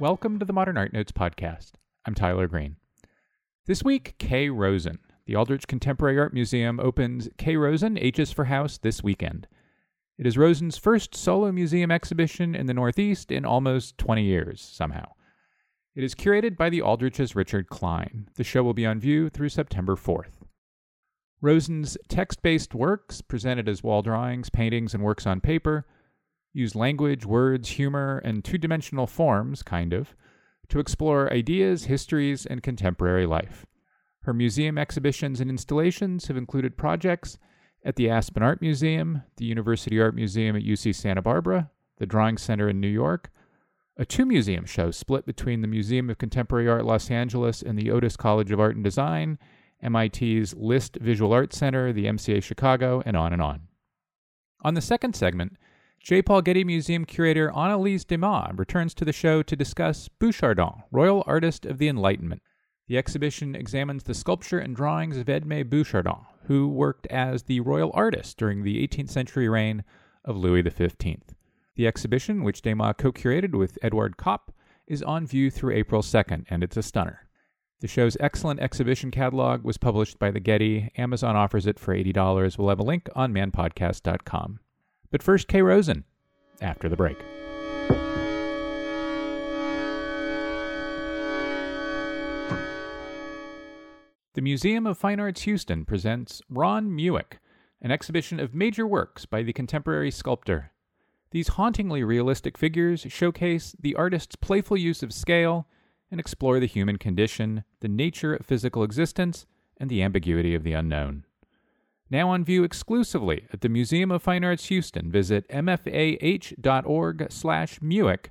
Welcome to the Modern Art Notes podcast. I'm Tyler Green. This week, Kay Rosen. The Aldrich Contemporary Art Museum opens Kay Rosen H's for House this weekend. It is Rosen's first solo museum exhibition in the Northeast in almost 20 years, somehow. It is curated by the Aldrich's Richard Klein. The show will be on view through September 4th. Rosen's text based works, presented as wall drawings, paintings, and works on paper, use language, words, humor, and two dimensional forms, kind of, to explore ideas, histories, and contemporary life. Her museum exhibitions and installations have included projects at the Aspen Art Museum, the University Art Museum at UC Santa Barbara, the Drawing Center in New York, a two museum show split between the Museum of Contemporary Art Los Angeles and the Otis College of Art and Design, MIT's List Visual Arts Center, the MCA Chicago, and on and on. On the second segment, J. Paul Getty Museum curator Anne-Lise Desmas returns to the show to discuss Bouchardon, Royal Artist of the Enlightenment. The exhibition examines the sculpture and drawings of Edme Bouchardon, who worked as the royal artist during the 18th century reign of Louis XV. The exhibition, which Demas co curated with Edouard Kopp, is on view through April 2nd, and it's a stunner. The show's excellent exhibition catalog was published by the Getty. Amazon offers it for $80. We'll have a link on manpodcast.com. But first, Kay Rosen, after the break. The Museum of Fine Arts Houston presents Ron Mueck, an exhibition of major works by the contemporary sculptor. These hauntingly realistic figures showcase the artist's playful use of scale and explore the human condition, the nature of physical existence, and the ambiguity of the unknown. Now on view exclusively at the Museum of Fine Arts Houston. Visit mfah.org slash Mueck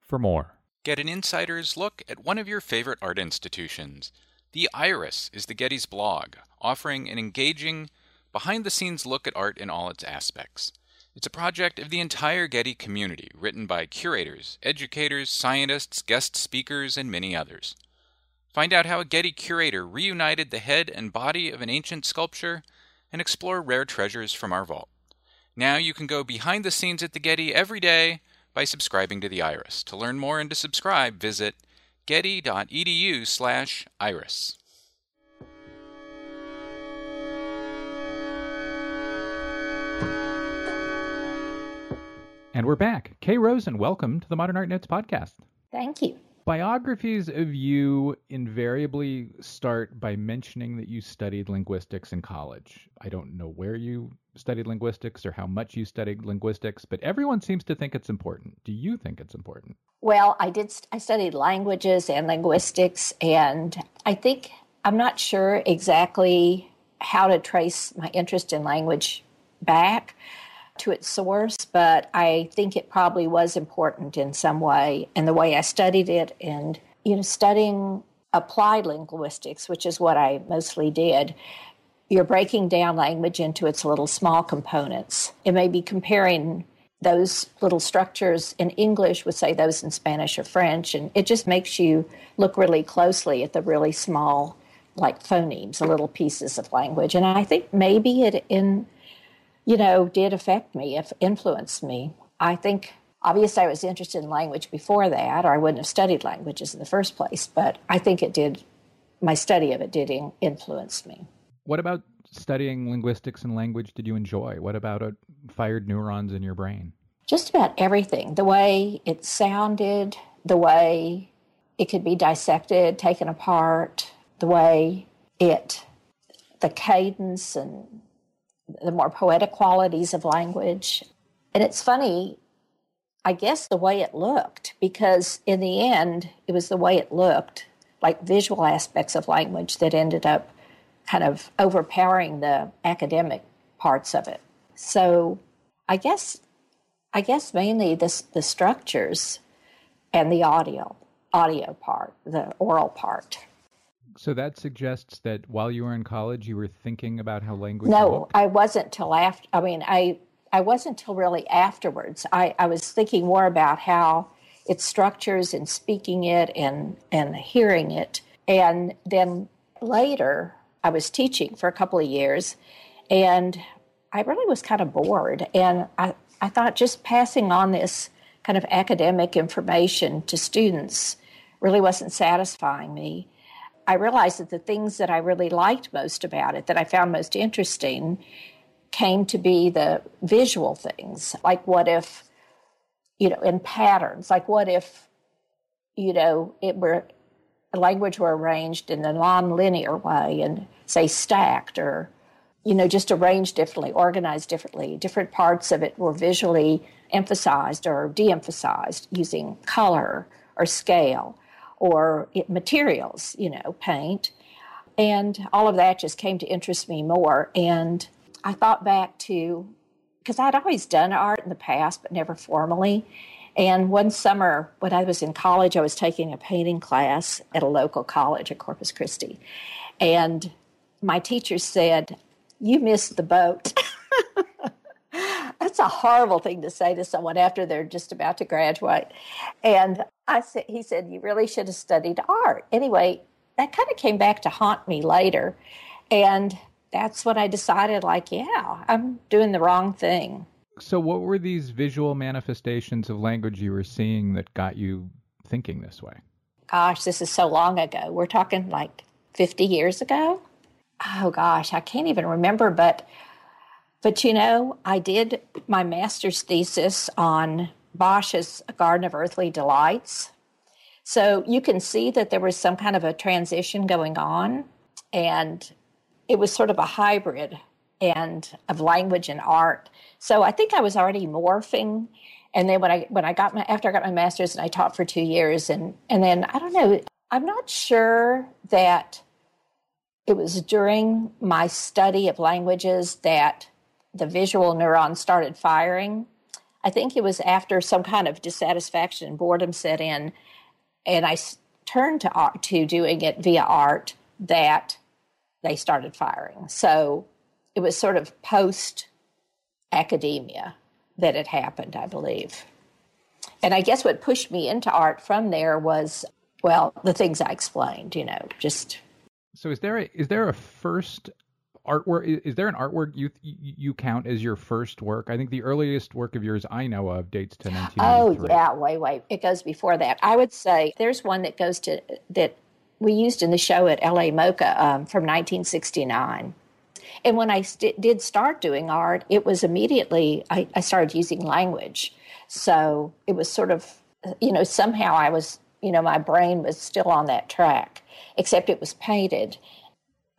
for more. Get an insider's look at one of your favorite art institutions. The Iris is the Getty's blog, offering an engaging, behind the scenes look at art in all its aspects. It's a project of the entire Getty community, written by curators, educators, scientists, guest speakers, and many others. Find out how a Getty curator reunited the head and body of an ancient sculpture and explore rare treasures from our vault. Now you can go behind the scenes at the Getty every day by subscribing to the Iris. To learn more and to subscribe, visit getty.edu/iris. And we're back. Kay Rosen, welcome to the Modern Art Notes podcast. Thank you. Biographies of you invariably start by mentioning that you studied linguistics in college. I don't know where you studied linguistics or how much you studied linguistics, but everyone seems to think it's important. Do you think it's important? Well, I did. I studied languages and linguistics, and I think I'm not sure exactly how to trace my interest in language back to its source, but I think it probably was important in some way. And the way I studied it, and you know, studying applied linguistics, which is what I mostly did, you're breaking down language into its little small components. It may be comparing those little structures in English with, say, those in Spanish or French, and it just makes you look really closely at the really small, like phonemes, the little pieces of language. And I think maybe it in you know, did affect me, if influenced me. I think obviously I was interested in language before that, or I wouldn't have studied languages in the first place, but I think it did, my study of it did influence me. What about studying linguistics and language did you enjoy? What about it fired neurons in your brain? Just about everything. The way it sounded, the way it could be dissected, taken apart, the way it, the cadence and the more poetic qualities of language. And it's funny, I guess, the way it looked, because in the end, it was the way it looked, like visual aspects of language, that ended up kind of overpowering the academic parts of it. So I guess I guess mainly this the structures and the audio audio part, the oral part. So that suggests that while you were in college, you were thinking about how language. No, looked? I wasn't till after. I mean, I I wasn't till really afterwards. I, I was thinking more about how its structures and speaking it and and hearing it, and then later I was teaching for a couple of years, and I really was kind of bored, and I I thought just passing on this kind of academic information to students really wasn't satisfying me. I realized that the things that I really liked most about it, that I found most interesting, came to be the visual things. Like, what if, you know, in patterns, like, what if, you know, it were language were arranged in a non-linear way and say stacked or you know just arranged differently organized differently different parts of it were visually emphasized or de-emphasized using color or scale or materials, you know, paint. And all of that just came to interest me more. And I thought back to, because I'd always done art in the past, but never formally. And one summer when I was in college, I was taking a painting class at a local college at Corpus Christi. And my teacher said, You missed the boat. That's a horrible thing to say to someone after they're just about to graduate. And I said, he said, you really should have studied art. Anyway, that kind of came back to haunt me later. And that's when I decided, like, yeah, I'm doing the wrong thing. So, what were these visual manifestations of language you were seeing that got you thinking this way? Gosh, this is so long ago. We're talking like 50 years ago. Oh gosh, I can't even remember, but but you know, I did my master's thesis on Bosch's Garden of Earthly Delights. So you can see that there was some kind of a transition going on, and it was sort of a hybrid and of language and art. So I think I was already morphing. And then when I when I got my after I got my master's and I taught for two years and and then I don't know, I'm not sure that it was during my study of languages that the visual neurons started firing. I think it was after some kind of dissatisfaction and boredom set in, and I turned to art, to doing it via art that they started firing. So it was sort of post academia that it happened, I believe. And I guess what pushed me into art from there was, well, the things I explained, you know, just. So is there a, is there a first artwork is there an artwork you you count as your first work? I think the earliest work of yours i know of dates to 1993 oh yeah wait wait. It goes before that. I would say there's one that goes to that we used in the show at la moca um, from 1969 and when i st- did start doing art it was immediately I, I started using language. So it was sort of you know somehow i was you know my brain was still on that track except it was painted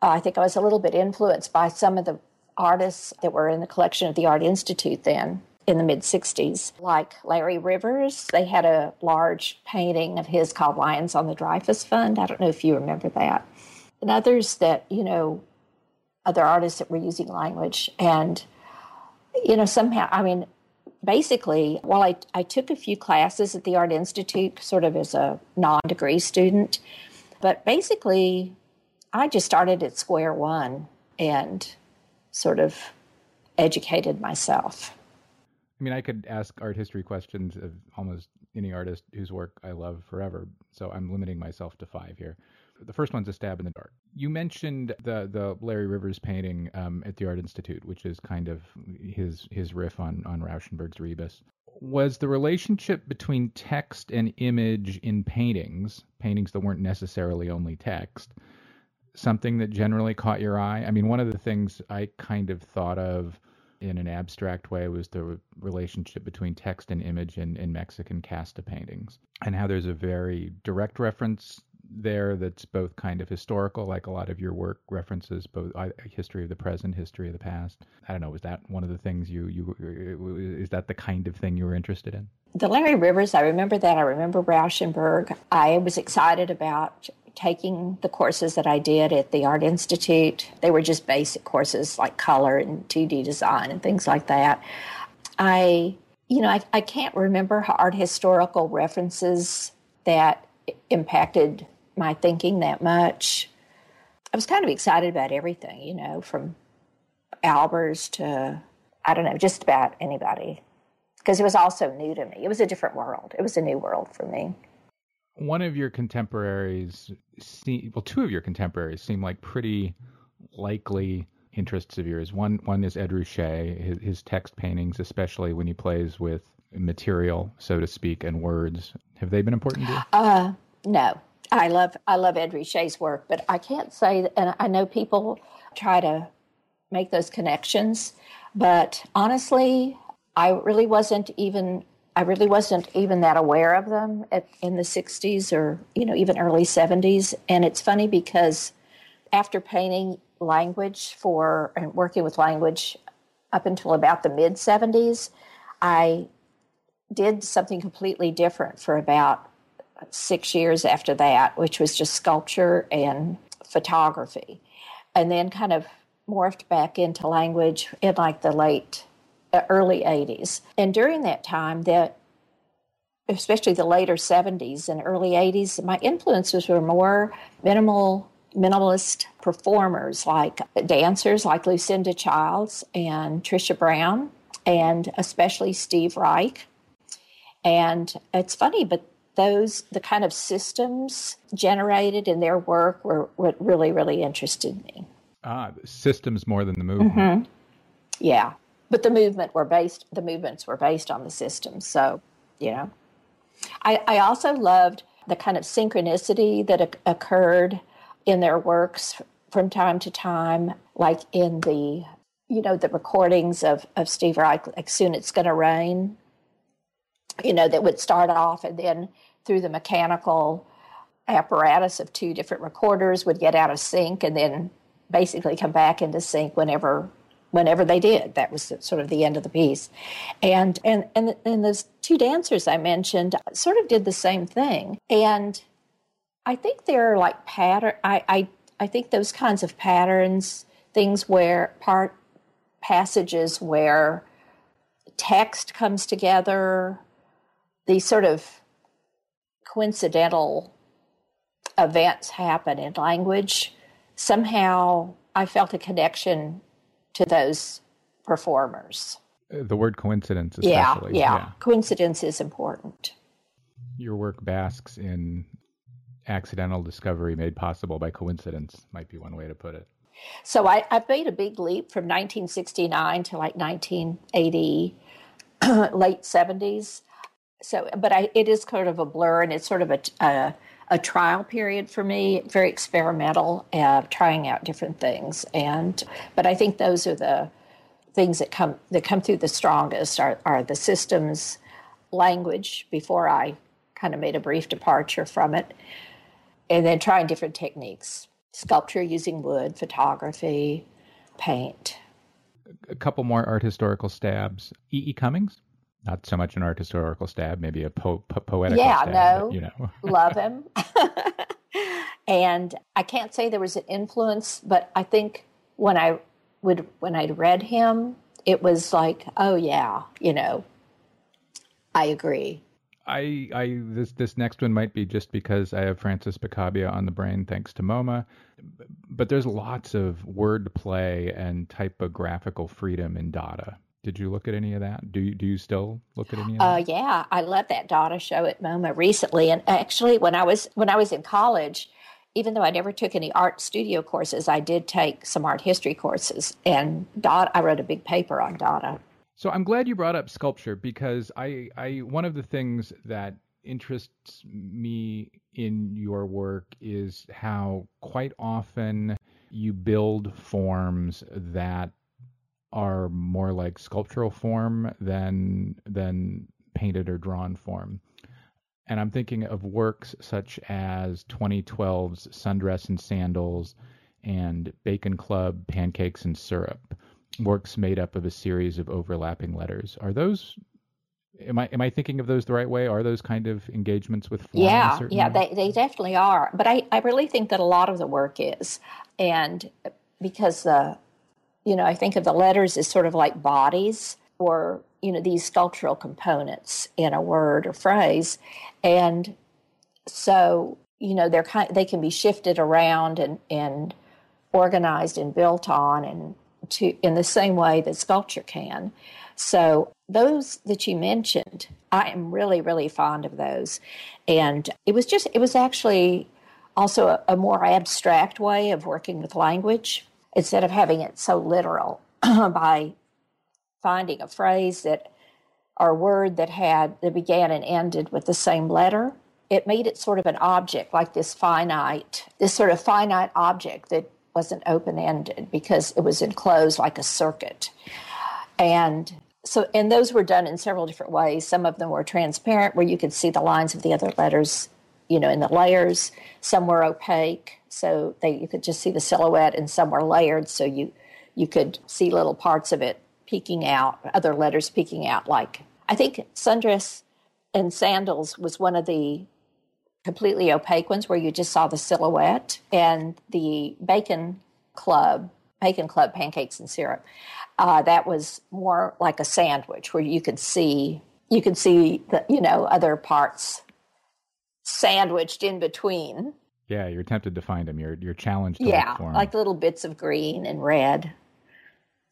uh, I think I was a little bit influenced by some of the artists that were in the collection of the Art Institute then in the mid 60s, like Larry Rivers. They had a large painting of his called Lions on the Dreyfus Fund. I don't know if you remember that. And others that, you know, other artists that were using language. And, you know, somehow, I mean, basically, while I, I took a few classes at the Art Institute, sort of as a non degree student, but basically, I just started at square one and sort of educated myself. I mean, I could ask art history questions of almost any artist whose work I love forever, so I'm limiting myself to five here. The first one's a stab in the dark. You mentioned the the Larry Rivers painting um, at the Art Institute, which is kind of his his riff on on Rauschenberg's Rebus. Was the relationship between text and image in paintings, paintings that weren't necessarily only text, something that generally caught your eye? I mean, one of the things I kind of thought of in an abstract way was the relationship between text and image in, in Mexican casta paintings, and how there's a very direct reference there that's both kind of historical, like a lot of your work references both uh, history of the present, history of the past. I don't know. Was that one of the things you you is that the kind of thing you were interested in? The Larry Rivers, I remember that. I remember Rauschenberg. I was excited about taking the courses that I did at the Art Institute. They were just basic courses like color and 2D design and things like that. I, you know, I, I can't remember art historical references that impacted my thinking that much. I was kind of excited about everything, you know, from Albers to, I don't know, just about anybody. Because it was also new to me. It was a different world. It was a new world for me one of your contemporaries, well, two of your contemporaries seem like pretty likely interests of yours. One one is Ed Ruscha, his, his text paintings, especially when he plays with material, so to speak, and words. Have they been important to you? Uh, no. I love I love Ed Ruscha's work, but I can't say and I know people try to make those connections, but honestly, I really wasn't even I really wasn't even that aware of them at, in the 60s or you know even early 70s and it's funny because after painting language for and working with language up until about the mid 70s I did something completely different for about 6 years after that which was just sculpture and photography and then kind of morphed back into language in like the late early 80s. And during that time, that especially the later 70s and early 80s, my influences were more minimal minimalist performers like dancers like Lucinda Childs and Trisha Brown and especially Steve Reich. And it's funny, but those the kind of systems generated in their work were what really really interested me. Ah, systems more than the movement. Mm-hmm. Yeah, but the movement were based. The movements were based on the system. So, you know, I, I also loved the kind of synchronicity that occurred in their works from time to time, like in the you know the recordings of of Steve Reich, like "Soon It's Gonna Rain." You know, that would start off and then through the mechanical apparatus of two different recorders would get out of sync and then basically come back into sync whenever whenever they did. That was sort of the end of the piece. And and and and those two dancers I mentioned sort of did the same thing. And I think they're like pattern I I I think those kinds of patterns, things where part passages where text comes together, these sort of coincidental events happen in language somehow I felt a connection to those performers. The word coincidence, especially. Yeah, yeah. yeah. Coincidence is important. Your work basks in accidental discovery made possible by coincidence, might be one way to put it. So I, I've made a big leap from 1969 to like 1980, late 70s. So, but I, it is kind of a blur, and it's sort of a, a a trial period for me, very experimental, uh, trying out different things. And but I think those are the things that come that come through the strongest are, are the systems language before I kind of made a brief departure from it, and then trying different techniques: sculpture using wood, photography, paint. A couple more art historical stabs. E. E. Cummings not so much an art historical stab, maybe a po- po- poetical yeah, stab. no, but, you know, love him. and I can't say there was an influence, but I think when I would when I'd read him, it was like, oh yeah, you know, I agree. I, I this this next one might be just because I have Francis Picabia on the brain thanks to MoMA, but there's lots of wordplay and typographical freedom in Dada. Did you look at any of that? Do you, do you still look at any of that? Uh, yeah, I love that Dada show at MoMA recently. And actually, when I was when I was in college, even though I never took any art studio courses, I did take some art history courses. And Dada, I wrote a big paper on Dada. So I'm glad you brought up sculpture because I, I one of the things that interests me in your work is how quite often you build forms that are more like sculptural form than than painted or drawn form. And I'm thinking of works such as 2012's Sundress and Sandals and Bacon Club Pancakes and Syrup, works made up of a series of overlapping letters. Are those am I am I thinking of those the right way? Are those kind of engagements with form? Yeah, yeah, they they definitely are. But I I really think that a lot of the work is, and because the you know, I think of the letters as sort of like bodies or, you know, these sculptural components in a word or phrase. And so, you know, they're kind they can be shifted around and, and organized and built on and to in the same way that sculpture can. So those that you mentioned, I am really, really fond of those. And it was just it was actually also a, a more abstract way of working with language instead of having it so literal by finding a phrase that or word that had that began and ended with the same letter it made it sort of an object like this finite this sort of finite object that wasn't open ended because it was enclosed like a circuit. And so and those were done in several different ways. Some of them were transparent where you could see the lines of the other letters you know in the layers. Some were opaque so they you could just see the silhouette and some were layered so you you could see little parts of it peeking out other letters peeking out like i think sundress and sandals was one of the completely opaque ones where you just saw the silhouette and the bacon club bacon club pancakes and syrup uh, that was more like a sandwich where you could see you could see the you know other parts sandwiched in between. Yeah, you're tempted to find them. You're you're challenged. yeah, like little bits of green and red.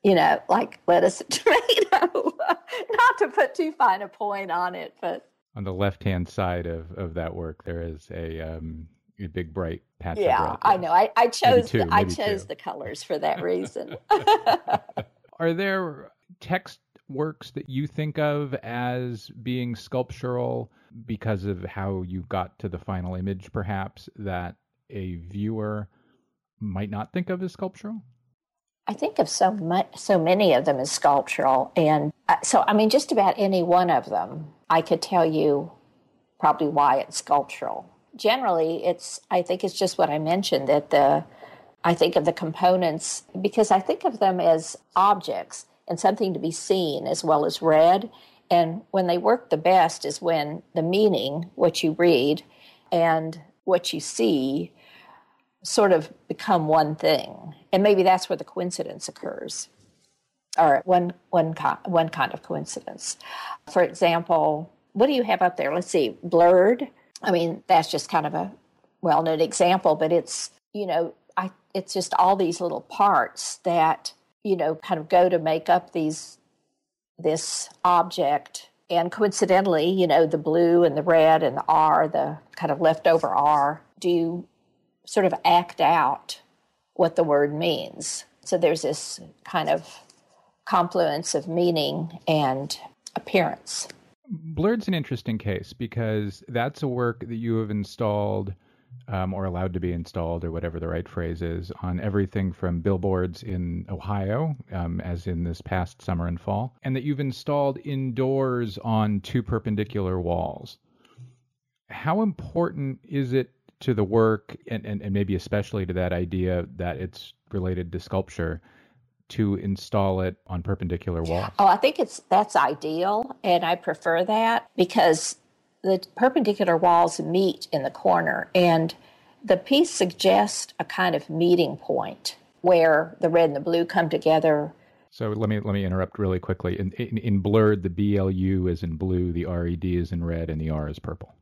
You know, like lettuce and tomato. Not to put too fine a point on it, but on the left hand side of, of that work, there is a um, a big bright patch. Yeah, I know. I, I chose two, the, I chose two. the colors for that reason. Are there text works that you think of as being sculptural because of how you got to the final image, perhaps, that a viewer might not think of as sculptural? I think of so much, so many of them as sculptural, and uh, so I mean, just about any one of them, I could tell you probably why it's sculptural. Generally, it's I think it's just what I mentioned that the I think of the components because I think of them as objects and something to be seen as well as read. And when they work the best is when the meaning, what you read, and what you see sort of become one thing. And maybe that's where the coincidence occurs, or one, one, one kind of coincidence. For example, what do you have up there? Let's see, blurred. I mean, that's just kind of a well known example, but it's, you know, I, it's just all these little parts that you know kind of go to make up these this object. And coincidentally you know the blue and the red and the r the kind of leftover r do sort of act out what the word means. So there's this kind of confluence of meaning and appearance. Blurred's an interesting case because that's a work that you have installed um, or allowed to be installed, or whatever the right phrase is, on everything from billboards in Ohio, um, as in this past summer and fall, and that you've installed indoors on two perpendicular walls. How important is it to the work, and, and, and maybe especially to that idea that it's related to sculpture? to install it on perpendicular walls? Oh, I think it's that's ideal and I prefer that because the perpendicular walls meet in the corner, and the piece suggests a kind of meeting point where the red and the blue come together. So let me let me interrupt really quickly. In, in, in blurred, the BLU is in blue, the RED is in red, and the R is purple.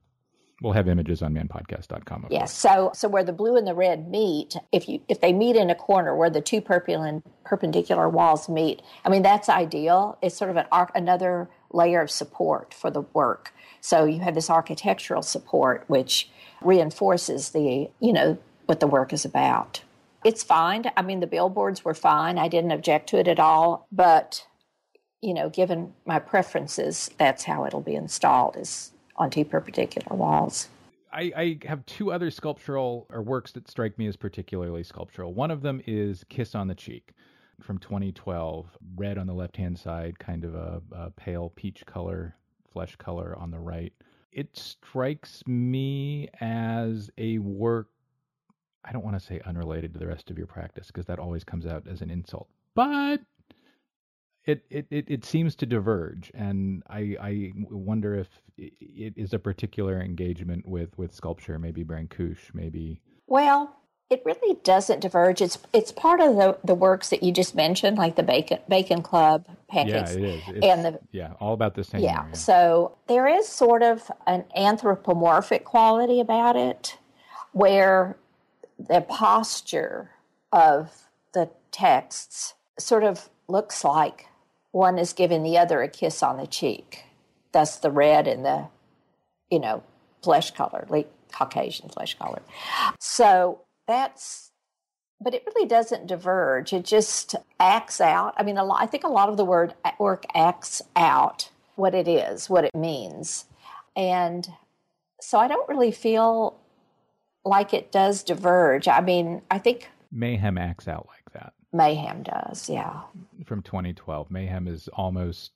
We'll have images on manpodcast.com. Yes. So so where the blue and the red meet, if you if they meet in a corner where the two perpendicular walls meet, I mean that's ideal. It's sort of an arc, another layer of support for the work. So you have this architectural support, which reinforces the, you know, what the work is about. It's fine. I mean, the billboards were fine. I didn't object to it at all. But, you know, given my preferences, that's how it'll be installed is on two perpendicular walls. I, I, have two other sculptural or works that strike me as particularly sculptural. One of them is Kiss on the Cheek from 2012, red on the left hand side, kind of a, a pale peach color flesh color on the right. It strikes me as a work, I don't want to say unrelated to the rest of your practice because that always comes out as an insult, but it, it, it, it seems to diverge. And I, I wonder if it is a particular engagement with, with sculpture, maybe Brancusi, maybe. Well, it really doesn't diverge. It's it's part of the, the works that you just mentioned, like the Bacon Bacon Club pancakes. Yeah, it is. It's, and the yeah, all about the same. Yeah. yeah. So there is sort of an anthropomorphic quality about it, where the posture of the texts sort of looks like one is giving the other a kiss on the cheek. Thus, the red and the, you know, flesh color, like Caucasian flesh color. So that's but it really doesn't diverge. It just acts out. I mean, lot, I think a lot of the word work acts out what it is, what it means. And so I don't really feel like it does diverge. I mean, I think Mayhem acts out like that. Mayhem does, yeah. From 2012. Mayhem is almost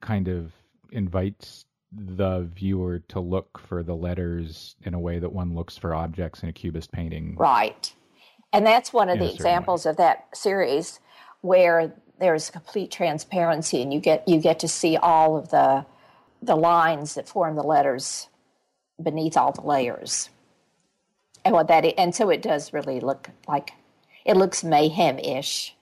kind of invites the viewer to look for the letters in a way that one looks for objects in a cubist painting. Right. And that's one of the examples way. of that series where there's complete transparency and you get you get to see all of the the lines that form the letters beneath all the layers. And what that and so it does really look like it looks mayhem-ish.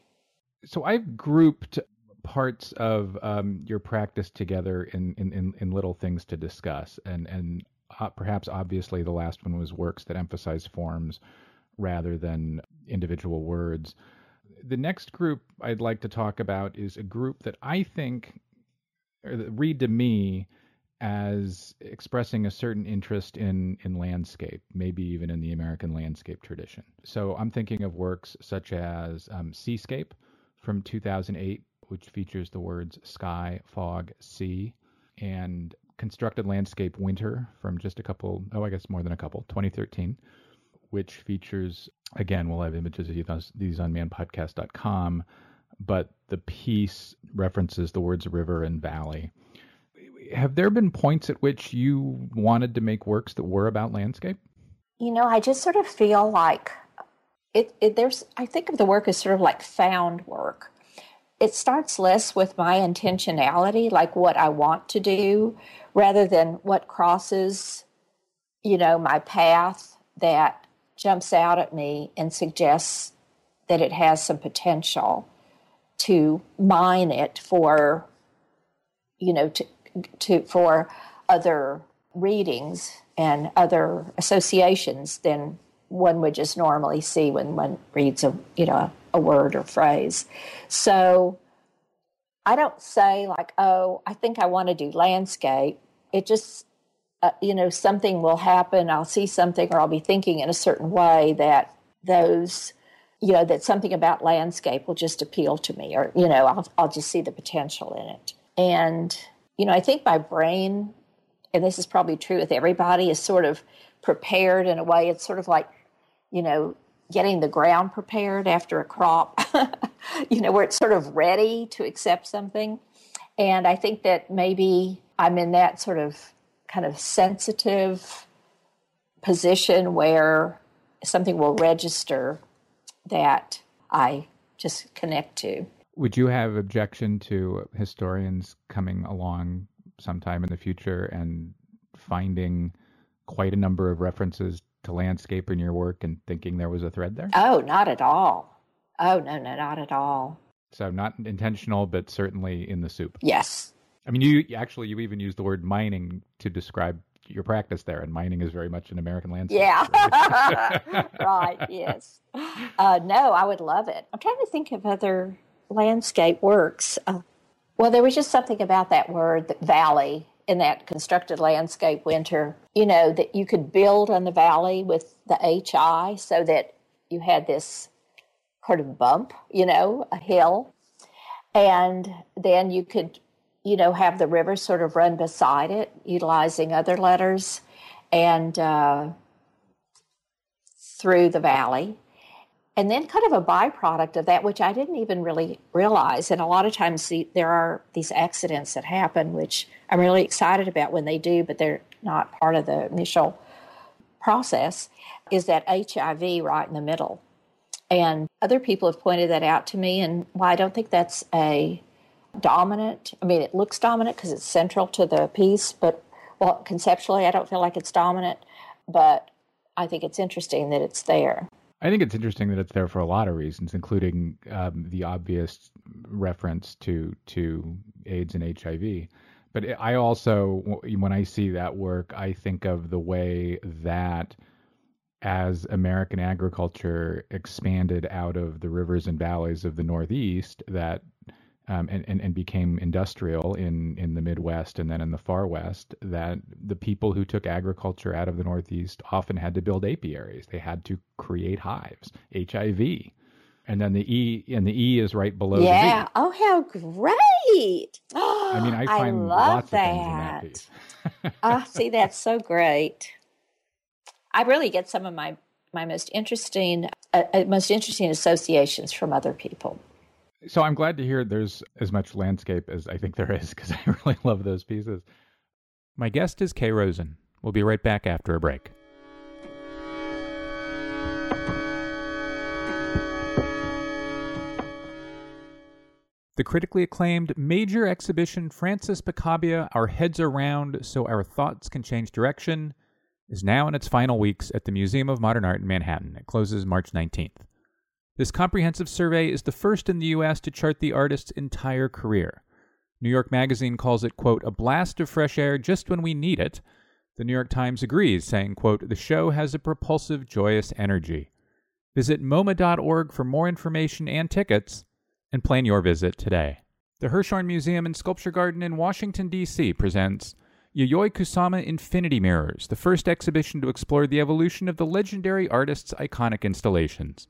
So I've grouped parts of um, your practice together in, in, in, in, little things to discuss, and and uh, perhaps obviously the last one was works that emphasize forms rather than individual words. The next group I'd like to talk about is a group that I think, read to me, as expressing a certain interest in in landscape, maybe even in the American landscape tradition. So I'm thinking of works such as um, Seascape from 2008, which features the words sky, fog, sea, and Constructed Landscape Winter from just a couple, oh, I guess more than a couple, 2013, which features, again, we'll have images of these on manpodcast.com, but the piece references the words river and valley have there been points at which you wanted to make works that were about landscape? You know, I just sort of feel like it, it there's I think of the work as sort of like found work. It starts less with my intentionality, like what I want to do, rather than what crosses, you know, my path that jumps out at me and suggests that it has some potential to mine it for, you know, to, to for other readings and other associations than one would just normally see when one reads a you know a word or phrase. So I don't say like, oh, I think I want to do landscape. It just uh, you know something will happen. I'll see something or I'll be thinking in a certain way that those you know that something about landscape will just appeal to me or you know I'll I'll just see the potential in it. And you know, I think my brain, and this is probably true with everybody, is sort of prepared in a way. It's sort of like, you know, getting the ground prepared after a crop, you know, where it's sort of ready to accept something. And I think that maybe I'm in that sort of kind of sensitive position where something will register that I just connect to. Would you have objection to historians coming along sometime in the future and finding quite a number of references to landscape in your work and thinking there was a thread there? Oh, not at all. Oh, no, no, not at all. So not intentional, but certainly in the soup. Yes. I mean, you actually you even used the word mining to describe your practice there, and mining is very much an American landscape. Yeah, right. Yes. Uh, no, I would love it. I'm trying to think of other landscape works. Uh, well, there was just something about that word, that valley, in that constructed landscape winter, you know, that you could build on the valley with the HI so that you had this sort of bump, you know, a hill. And then you could, you know, have the river sort of run beside it, utilizing other letters and uh, through the valley. And then, kind of a byproduct of that, which I didn't even really realize, and a lot of times the, there are these accidents that happen, which I'm really excited about when they do, but they're not part of the initial process, is that HIV right in the middle. And other people have pointed that out to me, and why well, I don't think that's a dominant. I mean, it looks dominant because it's central to the piece, but well, conceptually, I don't feel like it's dominant, but I think it's interesting that it's there. I think it's interesting that it's there for a lot of reasons, including um, the obvious reference to to AIDS and HIV. But I also, when I see that work, I think of the way that as American agriculture expanded out of the rivers and valleys of the Northeast, that um, and, and, and became industrial in, in the Midwest and then in the far West, that the people who took agriculture out of the Northeast often had to build apiaries. They had to create hives, HIV. And then the E and the E is right below yeah. Oh, how great! I mean, I find I lots that. of things in that piece. oh, see, that's so great. I really get some of my my most interesting uh, uh most interesting associations from other people. So I'm glad to hear there's as much landscape as I think there is because I really love those pieces. My guest is Kay Rosen. We'll be right back after a break. The critically acclaimed major exhibition Francis Picabia, Our Heads Are Round So Our Thoughts Can Change Direction, is now in its final weeks at the Museum of Modern Art in Manhattan. It closes March 19th. This comprehensive survey is the first in the U.S. to chart the artist's entire career. New York Magazine calls it, quote, a blast of fresh air just when we need it. The New York Times agrees, saying, quote, the show has a propulsive, joyous energy. Visit MoMA.org for more information and tickets, and plan your visit today. The Hirshhorn Museum and Sculpture Garden in Washington, D.C. presents Yayoi Kusama Infinity Mirrors, the first exhibition to explore the evolution of the legendary artist's iconic installations.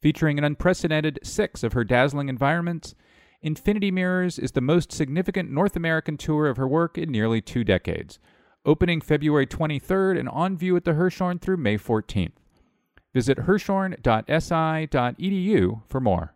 Featuring an unprecedented six of her dazzling environments, Infinity Mirrors is the most significant North American tour of her work in nearly two decades, opening February 23rd and on view at the Hirshhorn through May 14th. Visit hirshhorn.si.edu for more.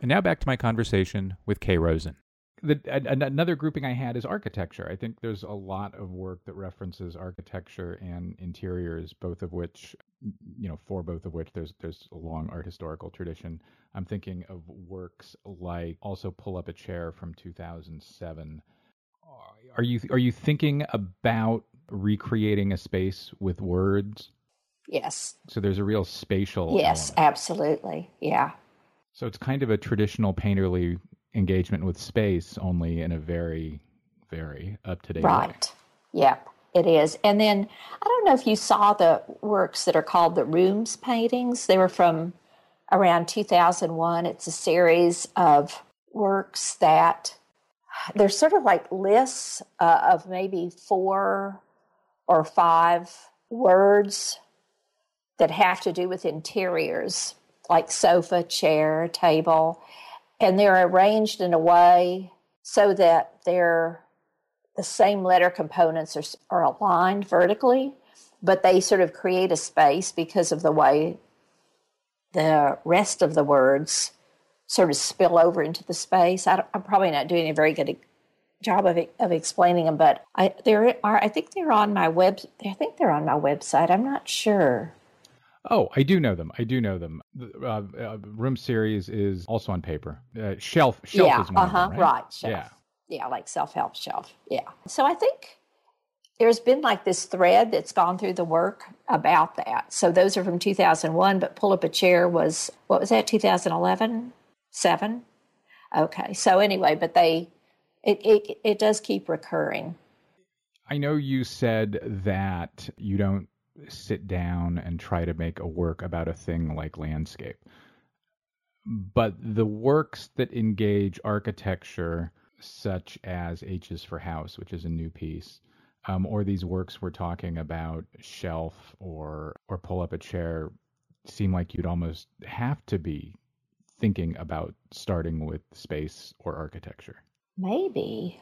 And now back to my conversation with Kay Rosen the, another grouping I had is architecture. I think there's a lot of work that references architecture and interiors, both of which, you know, for both of which there's there's a long art historical tradition. I'm thinking of works like also pull up a chair from 2007. Uh, are you are you thinking about recreating a space with words? Yes. So there's a real spatial. Yes, element. absolutely. Yeah. So it's kind of a traditional painterly engagement with space, only in a very, very up to date right. way. Yep, it is. And then I don't know if you saw the works that are called the Rooms paintings. They were from around 2001. It's a series of works that they're sort of like lists uh, of maybe four or five words that have to do with interiors, like sofa, chair, table and they're arranged in a way so that they're the same letter components are, are aligned vertically, but they sort of create a space because of the way the rest of the words sort of spill over into the space. I am probably not doing a very good job of, of explaining them, but I there are. I think they're on my web. I think they're on my website. I'm not sure. Oh, I do know them. I do know them. Uh, uh, room series is also on paper. Uh, shelf, shelf yeah, is one uh-huh, of them, right? right? Shelf. Yeah, yeah, like self help shelf. Yeah. So I think there's been like this thread that's gone through the work about that. So those are from 2001, but pull up a chair was what was that? 2011, seven. Okay. So anyway, but they it it it does keep recurring. I know you said that you don't sit down and try to make a work about a thing like landscape. But the works that engage architecture, such as H is for House, which is a new piece, um, or these works we're talking about, shelf or or pull up a chair, seem like you'd almost have to be thinking about starting with space or architecture. Maybe.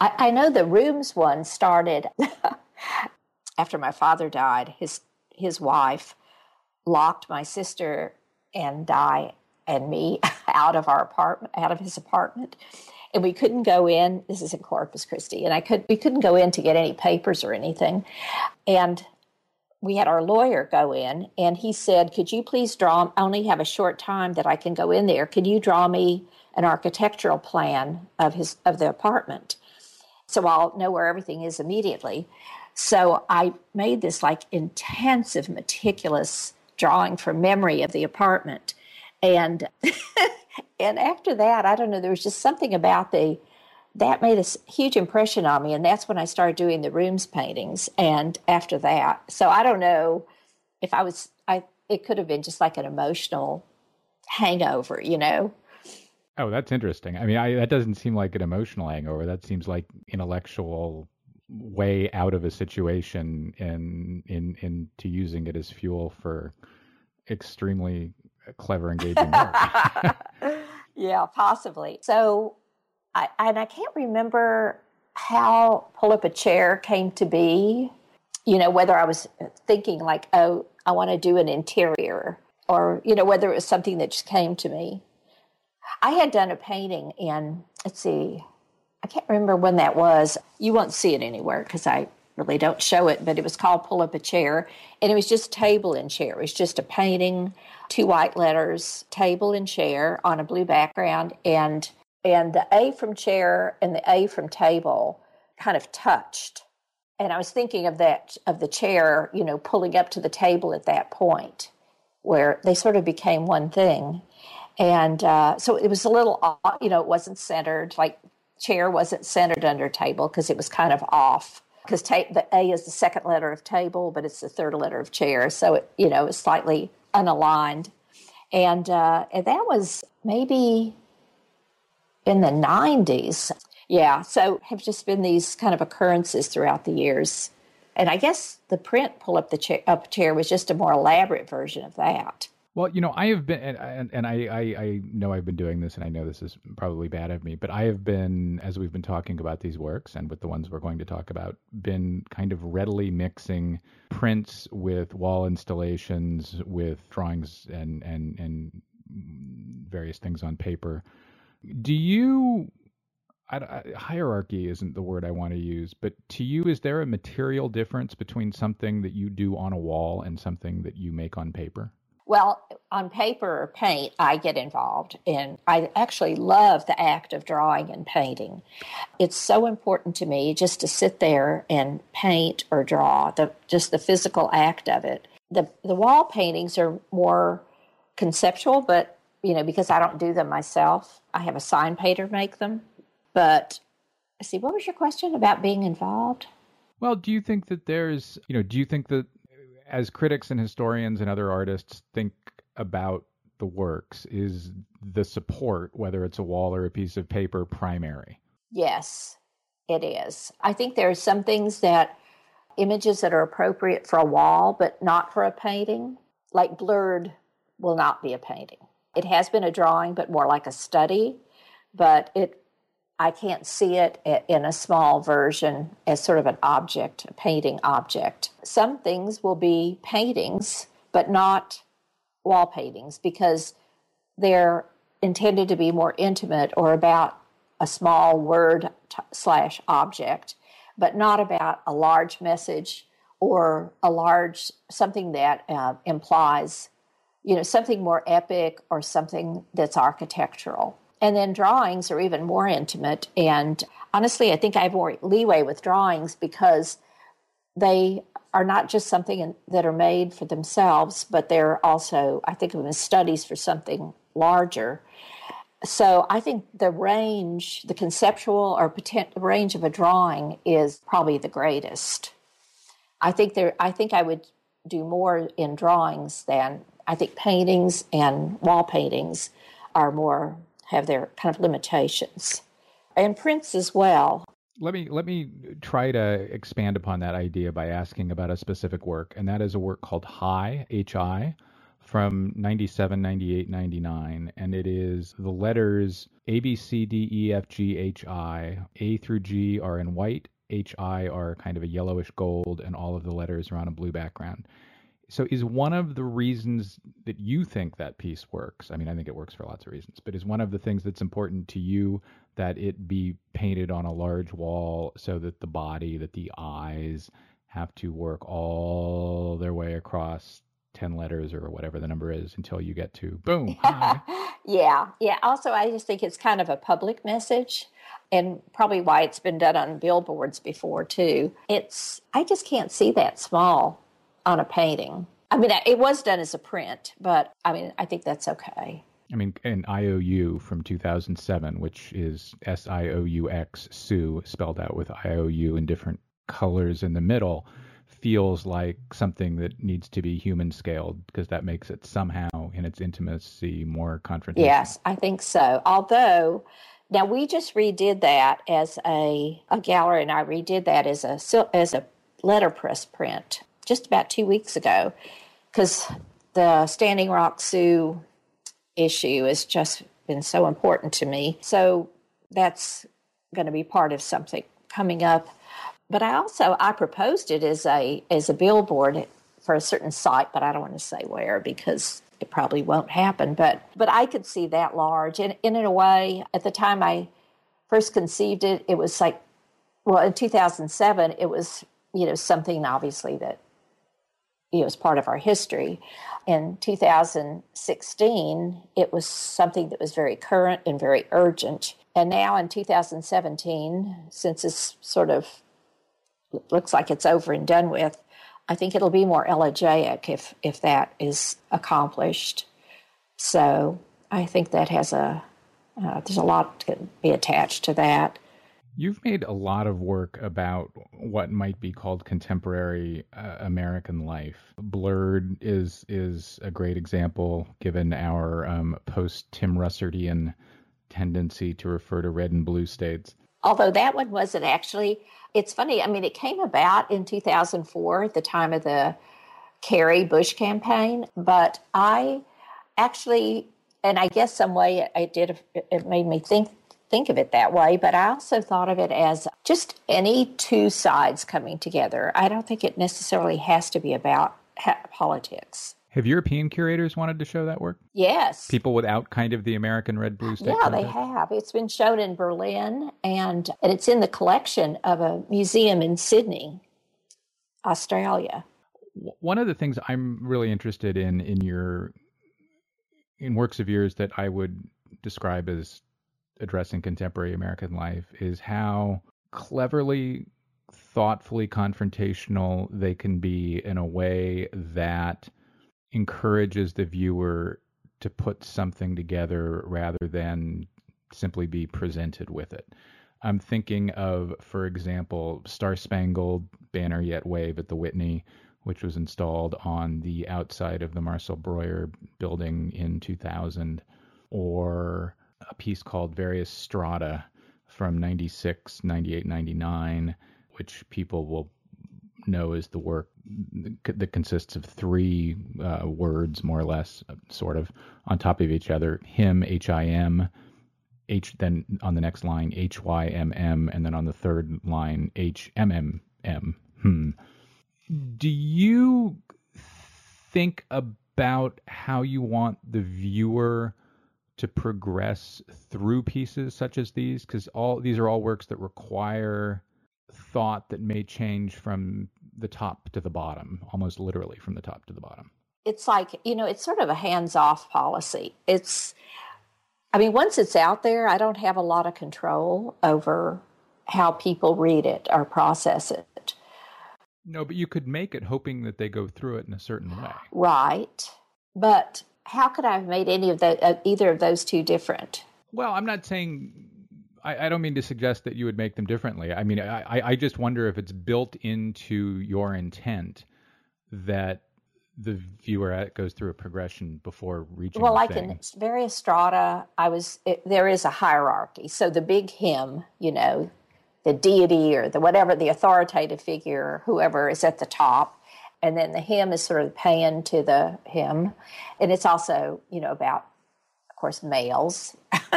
I, I know the rooms one started after my father died, his his wife locked my sister and I and me out of our apartment, out of his apartment, and we couldn't go in. This is in Corpus Christi, and I could we couldn't go in to get any papers or anything, and we had our lawyer go in, and he said, "Could you please draw? Only have a short time that I can go in there. Could you draw me an architectural plan of his of the apartment?" So I'll know where everything is immediately. So I made this like intensive, meticulous drawing from memory of the apartment. And and after that, I don't know, there was just something about the that made a huge impression on me. And that's when I started doing the rooms paintings. And after that, so I don't know if I was, I, it could have been just like an emotional hangover, you know? Oh, that's interesting. I mean, I, that doesn't seem like an emotional hangover. That seems like intellectual way out of a situation and in into using it as fuel for extremely clever, engaging work. yeah, possibly. So, I, and I can't remember how pull up a chair came to be. You know, whether I was thinking like, oh, I want to do an interior, or you know, whether it was something that just came to me. I had done a painting in, let's see, I can't remember when that was. You won't see it anywhere because I really don't show it, but it was called Pull Up a Chair. And it was just table and chair. It was just a painting, two white letters, table and chair on a blue background. And and the A from chair and the A from table kind of touched. And I was thinking of that of the chair, you know, pulling up to the table at that point where they sort of became one thing. And uh, so it was a little, you know, it wasn't centered. Like chair wasn't centered under table because it was kind of off. Because ta- the A is the second letter of table, but it's the third letter of chair, so it, you know, it's slightly unaligned. And uh, and that was maybe in the '90s. Yeah, so have just been these kind of occurrences throughout the years. And I guess the print pull up the up chair was just a more elaborate version of that. Well, you know, I have been, and, and I, I, I, know I've been doing this, and I know this is probably bad of me, but I have been, as we've been talking about these works and with the ones we're going to talk about, been kind of readily mixing prints with wall installations, with drawings and and and various things on paper. Do you? I, I, hierarchy isn't the word I want to use, but to you, is there a material difference between something that you do on a wall and something that you make on paper? Well, on paper or paint, I get involved, and I actually love the act of drawing and painting. It's so important to me just to sit there and paint or draw, the, just the physical act of it. The, the wall paintings are more conceptual, but you know, because I don't do them myself, I have a sign painter make them. But see, what was your question about being involved? Well, do you think that there's, you know, do you think that as critics and historians and other artists think about the works, is the support, whether it's a wall or a piece of paper, primary? Yes, it is. I think there are some things that images that are appropriate for a wall, but not for a painting, like blurred will not be a painting. It has been a drawing, but more like a study, but it I can't see it in a small version as sort of an object, a painting object. Some things will be paintings, but not wall paintings because they're intended to be more intimate or about a small word t- slash object, but not about a large message or a large something that uh, implies, you know, something more epic or something that's architectural. And then drawings are even more intimate. And honestly, I think I have more leeway with drawings because they are not just something that are made for themselves, but they're also, I think of them as studies for something larger. So I think the range, the conceptual or potential range of a drawing is probably the greatest. I think there, I think I would do more in drawings than I think paintings and wall paintings are more have their kind of limitations. And prints as well. Let me let me try to expand upon that idea by asking about a specific work, and that is a work called Hi, H-I, from 97, 98, 99, and it is the letters A, B, C, D, E, F, G, H, I. A through G are in white, H, I are kind of a yellowish gold, and all of the letters are on a blue background so is one of the reasons that you think that piece works i mean i think it works for lots of reasons but is one of the things that's important to you that it be painted on a large wall so that the body that the eyes have to work all their way across 10 letters or whatever the number is until you get to boom yeah yeah. Also i just think it's kind of a public message and probably why it's been done on billboards before too. It's i just can't see that small on a painting. I mean, it was done as a print, but I mean, I think that's okay. I mean, an IOU from 2007, which is S I O U X, Sue, spelled out with I O U in different colors in the middle, feels like something that needs to be human scaled because that makes it somehow in its intimacy more confrontational. Yes, I think so. Although, now we just redid that as a, a gallery, and I redid that as a as a letterpress print just about two weeks ago because the Standing Rock Sioux issue has just been so important to me. So that's going to be part of something coming up. But I also I proposed it as a as a billboard for a certain site, but I don't want to say where because it probably won't happen. But but I could see that large, and, and in a way, at the time I first conceived it, it was like, well, in 2007, it was you know something obviously that know is part of our history. In 2016, it was something that was very current and very urgent. And now in 2017, since it's sort of looks like it's over and done with, I think it'll be more elegiac if if that is accomplished. So I think that has a uh, there's a lot to be attached to that. You've made a lot of work about what might be called contemporary uh, American life. Blurred is is a great example, given our um, post Tim Russertian tendency to refer to red and blue states. Although that one wasn't actually it's funny. I mean, it came about in 2004 at the time of the Kerry Bush campaign, but I actually, and I guess some way it, did, it made me think think of it that way, but I also thought of it as just any two sides coming together. I don't think it necessarily has to be about politics. Have European curators wanted to show that work? Yes. People without kind of the American red blue state. Yeah, they have. It's been shown in Berlin and, and it's in the collection of a museum in Sydney, Australia. One of the things I'm really interested in in your in works of yours that I would describe as addressing contemporary American life is how cleverly thoughtfully confrontational they can be in a way that encourages the viewer to put something together rather than simply be presented with it. I'm thinking of, for example, Star Spangled Banner Yet Wave at the Whitney, which was installed on the outside of the Marcel Breuer building in 2000, or a piece called Various Strata from 96, 98, 99, which people will know is the work that consists of three uh, words, more or less, sort of, on top of each other. Him, H I M, H. Then on the next line, H Y M M, and then on the third line, H M M M. Hmm. Do you think about how you want the viewer to progress through pieces such as these? Because all these are all works that require thought that may change from the top to the bottom, almost literally from the top to the bottom. It's like, you know, it's sort of a hands off policy. It's, I mean, once it's out there, I don't have a lot of control over how people read it or process it. No, but you could make it hoping that they go through it in a certain way. Right. But how could I have made any of the, uh, either of those two different? Well, I'm not saying I, I, don't mean to suggest that you would make them differently. I mean, I, I just wonder if it's built into your intent that the viewer goes through a progression before reaching. Well, like in various strata, I was it, there is a hierarchy. So the big him, you know, the deity or the whatever the authoritative figure, or whoever is at the top, and then the hymn is sort of paying to the hymn, and it's also you know about, of course, males.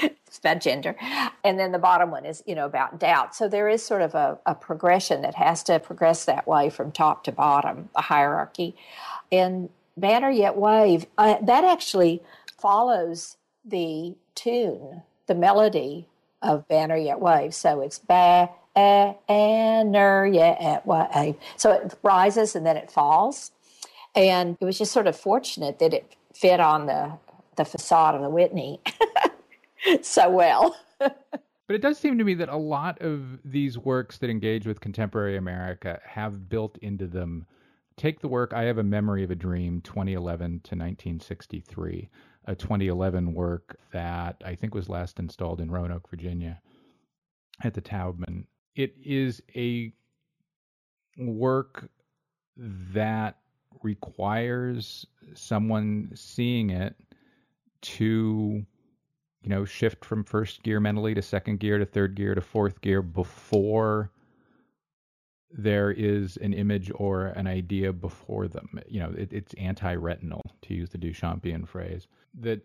it's about gender. And then the bottom one is, you know, about doubt. So there is sort of a, a progression that has to progress that way from top to bottom, a hierarchy. And Banner Yet Wave, uh, that actually follows the tune, the melody of Banner Yet Wave. So it's ba, yet wave. So it rises and then it falls. And it was just sort of fortunate that it fit on the, the facade of the Whitney. so well. but it does seem to me that a lot of these works that engage with contemporary America have built into them take the work I have a memory of a dream 2011 to 1963, a 2011 work that I think was last installed in Roanoke, Virginia at the Taubman. It is a work that requires someone seeing it to you know shift from first gear mentally to second gear to third gear to fourth gear before there is an image or an idea before them. You know it, it's anti-retinal to use the duchampian phrase that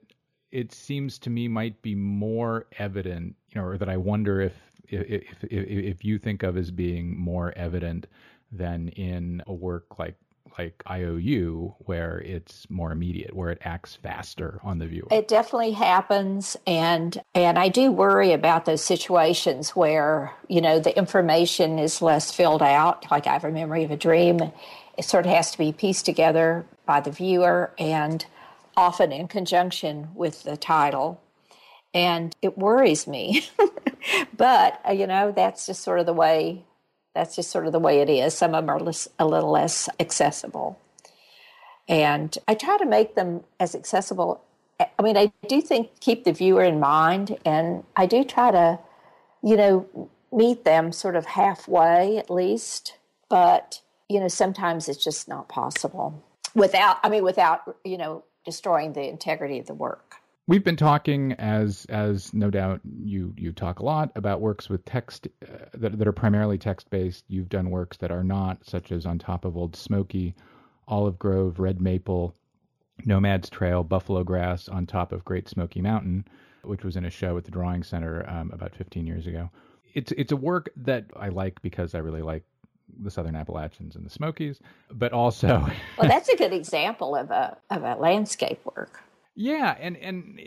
it seems to me might be more evident you know or that i wonder if if if, if you think of as being more evident than in a work like like IOU where it's more immediate, where it acts faster on the viewer. It definitely happens and and I do worry about those situations where, you know, the information is less filled out, like I have a memory of a dream. It sort of has to be pieced together by the viewer and often in conjunction with the title. And it worries me. but, uh, you know, that's just sort of the way that's just sort of the way it is. Some of them are less, a little less accessible. And I try to make them as accessible. I mean, I do think keep the viewer in mind, and I do try to, you know, meet them sort of halfway at least. But, you know, sometimes it's just not possible without, I mean, without, you know, destroying the integrity of the work. We've been talking, as as no doubt you you talk a lot about works with text uh, that that are primarily text based. You've done works that are not, such as On Top of Old Smoky, Olive Grove, Red Maple, Nomad's Trail, Buffalo Grass, On Top of Great Smoky Mountain, which was in a show at the Drawing Center um, about 15 years ago. It's it's a work that I like because I really like the Southern Appalachians and the Smokies, but also well, that's a good example of a of a landscape work. Yeah, and and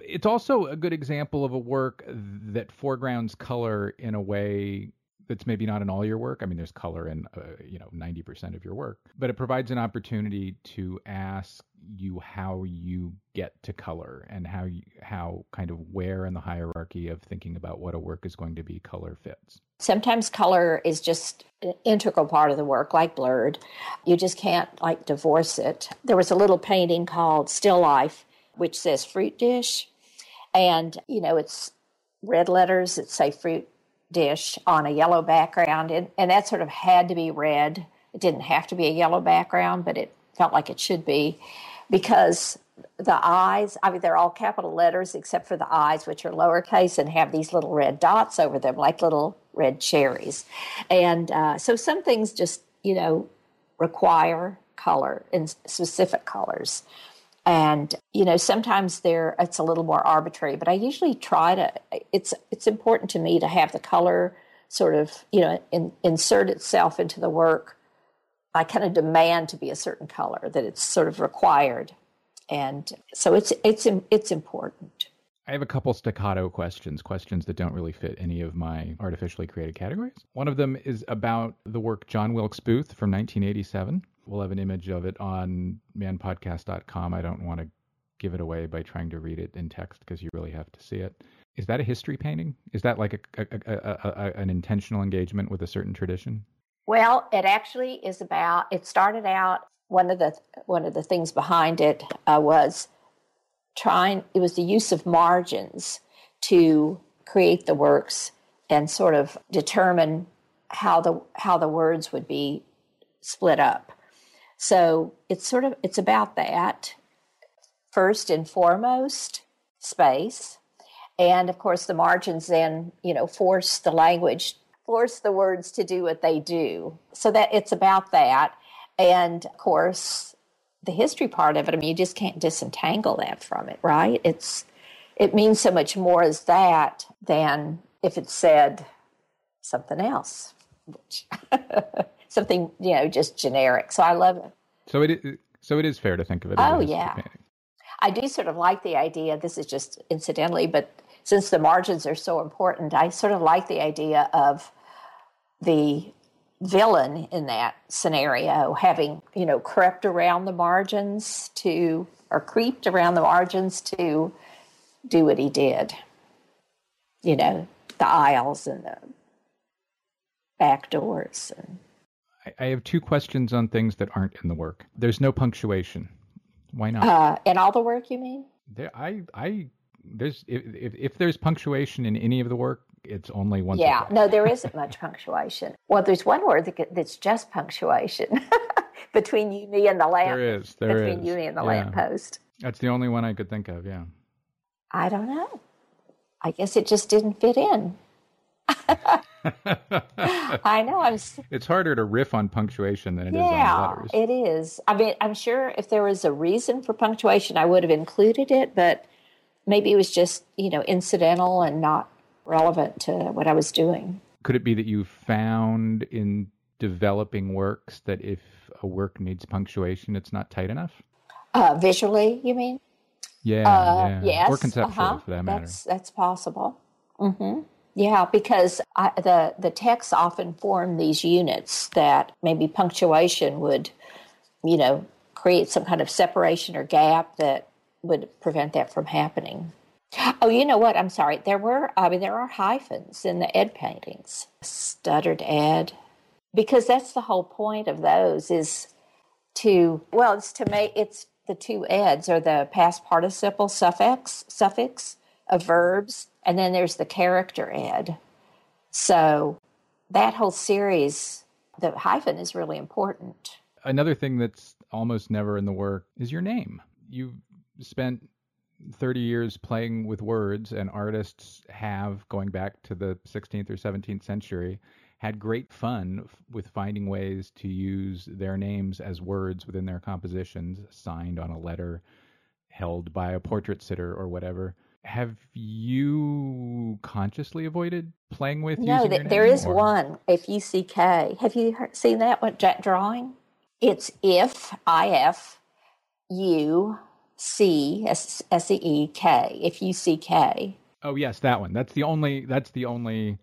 it's also a good example of a work that foregrounds color in a way that's maybe not in all your work. I mean, there's color in uh, you know 90% of your work, but it provides an opportunity to ask you how you get to color and how you, how kind of where in the hierarchy of thinking about what a work is going to be color fits. Sometimes color is just an integral part of the work, like blurred. You just can't like divorce it. There was a little painting called Still Life, which says fruit dish. And, you know, it's red letters that say fruit dish on a yellow background. And, and that sort of had to be red. It didn't have to be a yellow background, but it felt like it should be because the eyes, I mean, they're all capital letters except for the eyes, which are lowercase and have these little red dots over them, like little red cherries. And uh, so some things just, you know, require color in specific colors. And you know, sometimes there it's a little more arbitrary, but I usually try to. It's it's important to me to have the color sort of you know in, insert itself into the work. I kind of demand to be a certain color that it's sort of required, and so it's it's it's important. I have a couple staccato questions, questions that don't really fit any of my artificially created categories. One of them is about the work John Wilkes Booth from 1987. We'll have an image of it on manpodcast.com. I don't want to give it away by trying to read it in text because you really have to see it. Is that a history painting? Is that like a, a, a, an intentional engagement with a certain tradition? Well, it actually is about. It started out one of the one of the things behind it uh, was trying. It was the use of margins to create the works and sort of determine how the how the words would be split up. So it's sort of it's about that first and foremost space, and of course the margins then you know force the language force the words to do what they do. So that it's about that, and of course the history part of it. I mean, you just can't disentangle that from it, right? It's it means so much more as that than if it said something else. something you know just generic. So I love it. So it is, so it is fair to think of it. oh yeah. I do sort of like the idea. This is just incidentally, but since the margins are so important, I sort of like the idea of the villain in that scenario having you know crept around the margins to or creeped around the margins to do what he did you know the aisles and the back doors and I, I have two questions on things that aren't in the work. There's no punctuation. Why not? Uh, in all the work, you mean? There, I, I, there's if, if if there's punctuation in any of the work, it's only once. or Yeah, no, there isn't much punctuation. Well, there's one word that, that's just punctuation between you, me, and the lamp. There is. There is. between you, me, and the Yeah. lamppost. That's the only one I could think of. Yeah. I don't know. I guess it just didn't fit in. I know. I'm. s- it's harder to riff on punctuation than it is yeah, on letters. it is. I mean, I'm sure if there was a reason for punctuation, I would have included it, but maybe it was just you know incidental and not relevant to what I was doing. Could it be that you found in developing works that if a work needs punctuation, it's not tight enough? Uh, visually, you mean? Yeah, Uh, yeah. Yes. or conceptually, uh-huh. for that matter. That's that's possible. hmm Yeah, because I, the the texts often form these units that maybe punctuation would, you know, create some kind of separation or gap that would prevent that from happening. Oh, you know what? I'm sorry. There were, I mean, there are hyphens in the Ed paintings. Stuttered Ed, because that's the whole point of those is to well, it's to make it's the two eds are the past participle suffix suffix of verbs, and then there's the character ed. So that whole series, the hyphen is really important. Another thing that's almost never in the work is your name. You've spent 30 years playing with words, and artists have, going back to the 16th or 17th century, had great fun f- with finding ways to use their names as words within their compositions, signed on a letter, held by a portrait sitter, or whatever. Have you consciously avoided playing with No, using th- your name, is or- one. If you see K, have you heard, seen that one Jack drawing? It's if I F U C S S E E K. If you see K. Oh yes, that one. That's the only. That's the only.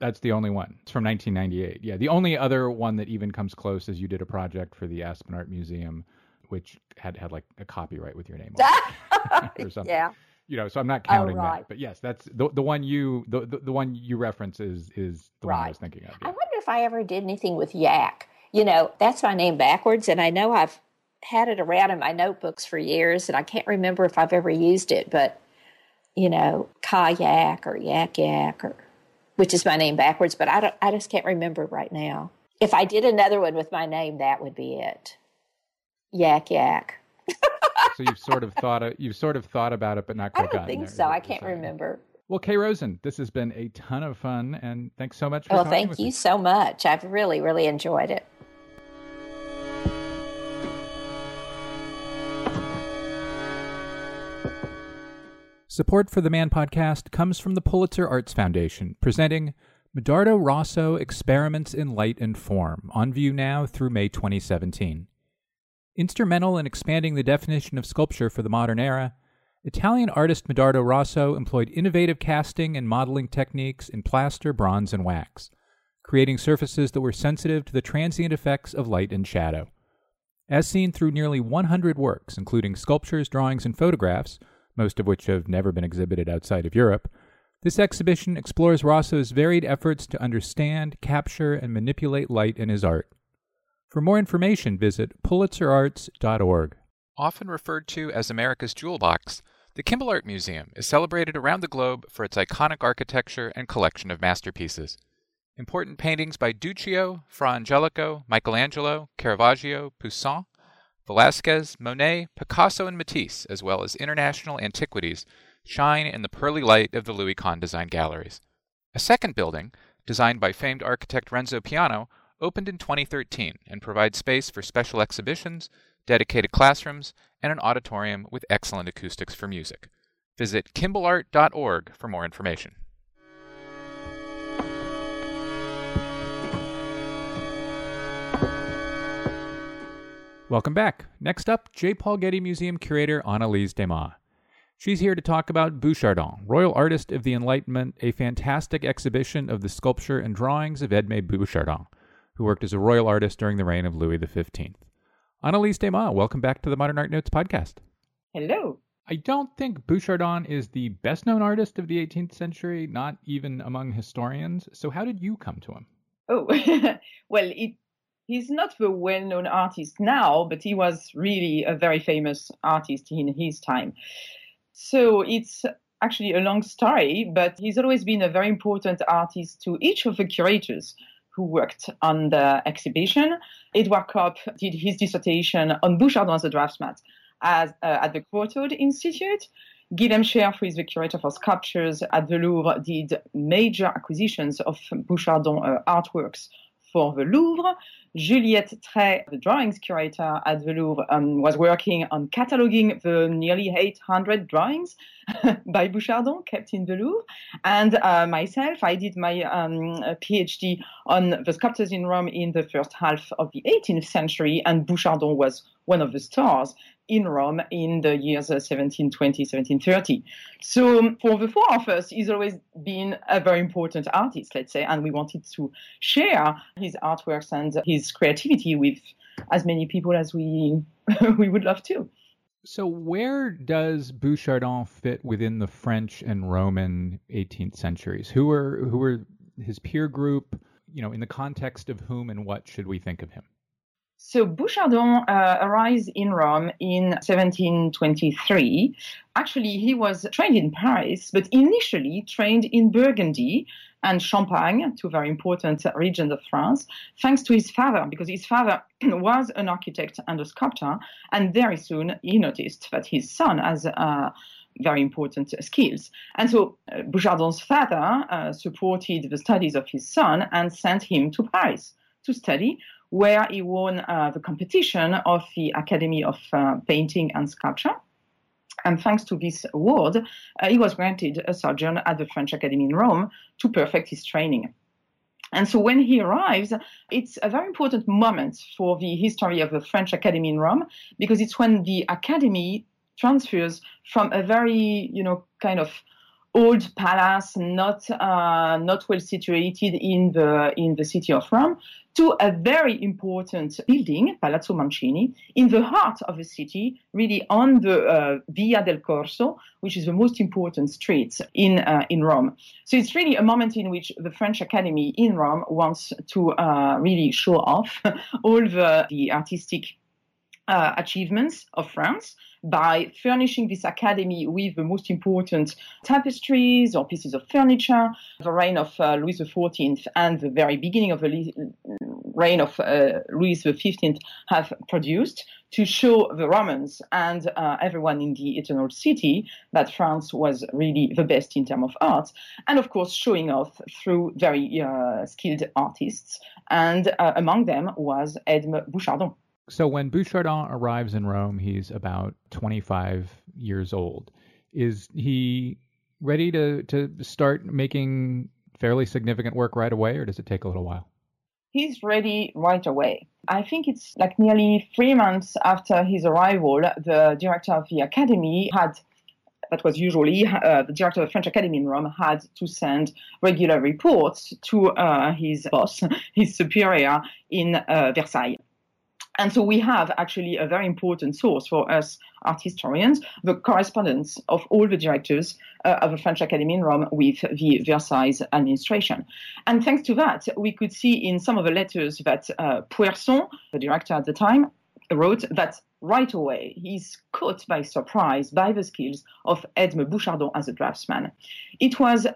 That's the only one. It's from 1998. Yeah, the only other one that even comes close is you did a project for the Aspen Art Museum, which had had like a copyright with your name on it or something. yeah. You know, so I'm not oh, counting right. that. But yes, that's the the one you the the, the one you reference is is the one I was thinking of. I wonder if I ever did anything with yak. You know, that's my name backwards, and I know I've had it around in my notebooks for years, and I can't remember if I've ever used it, but you know, kayak or yak yak or which is my name backwards, but I don't I just can't remember right now. If I did another one with my name, that would be it. Yak yak. so you've sort of thought of, you've sort of thought about it, but not I quite don't gotten think there, so. I can't remember. Well, Kay Rosen, this has been a ton of fun, and thanks so much for Well, thank you me. so much. I've really, really enjoyed it. Support for the Man podcast comes from the Pulitzer Arts Foundation, presenting Medardo Rosso Experiments in Light and Form, on view now through May 2017. Instrumental in expanding the definition of sculpture for the modern era, Italian artist Medardo Rosso employed innovative casting and modeling techniques in plaster, bronze, and wax, creating surfaces that were sensitive to the transient effects of light and shadow. As seen through nearly 100 works, including sculptures, drawings, and photographs, most of which have never been exhibited outside of Europe, this exhibition explores Rosso's varied efforts to understand, capture, and manipulate light in his art. For more information, visit pulitzerarts.org. Often referred to as America's Jewel Box, the Kimbell Art Museum is celebrated around the globe for its iconic architecture and collection of masterpieces. Important paintings by Duccio, Fra Angelico, Michelangelo, Caravaggio, Poussin, Velázquez, Monet, Picasso, and Matisse, as well as international antiquities, shine in the pearly light of the Louis Kahn Design Galleries. A second building, designed by famed architect Renzo Piano, opened in 2013 and provides space for special exhibitions, dedicated classrooms, and an auditorium with excellent acoustics for music. Visit kimbellart.org for more information. Welcome back. Next up, J. Paul Getty Museum curator Anne-Lise Desmas. She's here to talk about Bouchardon, Royal Artist of the Enlightenment, a fantastic exhibition of the sculpture and drawings of Edme Bouchardon, who worked as a royal artist during the reign of Louis XV. Anne-Lise Desmas, welcome back to the Modern Art Notes podcast. Hello. I don't think Bouchardon is the best known artist of the 18th century, not even among historians. So, how did you come to him? Oh, well, it he's not the well-known artist now, but he was really a very famous artist in his time. So it's actually a long story, but he's always been a very important artist to each of the curators who worked on the exhibition. Edouard Kopp did his dissertation on Bouchardon as a draftsman as, uh, at the Courtauld Institute. Guilhem Scherf, who is the curator for sculptures at the Louvre, did major acquisitions of Bouchardon uh, artworks for the Louvre. Juliette Trey, the drawings curator at the Louvre, um, was working on cataloging the nearly 800 drawings by Bouchardon kept in the Louvre. And uh, myself, I did my um, PhD on the sculptors in Rome in the first half of the 18th century, and Bouchardon was one of the stars in Rome in the years 1720, 1730. So um, for the four of us, he's always been a very important artist, let's say, and we wanted to share his artworks and his creativity with as many people as we we would love to. So where does Bouchardon fit within the French and Roman 18th centuries? Who are who are his peer group? You know, in the context of whom and what should we think of him? So Bouchardon uh, arrives in Rome in 1723. Actually, he was trained in Paris, but initially trained in Burgundy and Champagne, two very important regions of France, thanks to his father, because his father was an architect and a sculptor, and very soon he noticed that his son has uh, very important skills. And so uh, Bouchardon's father uh, supported the studies of his son and sent him to Paris to study, where he won uh, the competition of the Academy of uh, Painting and Sculpture. And thanks to this award, uh, he was granted a sojourn at the French Academy in Rome to perfect his training. And so when he arrives, it's a very important moment for the history of the French Academy in Rome because it's when the Academy transfers from a very, you know, kind of old palace, not uh, not well situated in the in the city of Rome, to a very important building, Palazzo Mancini, in the heart of the city, really on the uh, Via del Corso, which is the most important street in uh, in Rome. So it's really a moment in which the French Academy in Rome wants to uh, really show off all the, the artistic uh, achievements of France by furnishing this academy with the most important tapestries or pieces of furniture. The reign of uh, Louis XIV and the very beginning of the reign of uh, Louis XV have produced to show the Romans and uh, everyone in the Eternal City that France was really the best in terms of art, and of course showing off through very uh, skilled artists, and uh, among them was Edme Bouchardon. So when Bouchardon arrives in Rome, he's about 25 years old. Is he ready to, to start making fairly significant work right away, or does it take a little while? He's ready right away. I think it's like nearly three months after his arrival, the director of the academy had that was usually uh, the director of the French Academy in Rome had to send regular reports to uh, his boss, his superior in uh, Versailles. And so we have actually a very important source for us art historians, the correspondence of all the directors uh, of the French Academy in Rome with the Versailles administration. And thanks to that, we could see in some of the letters that uh, Poerson, the director at the time, wrote that right away he's caught by surprise by the skills of Edme Bouchardon as a draftsman. It was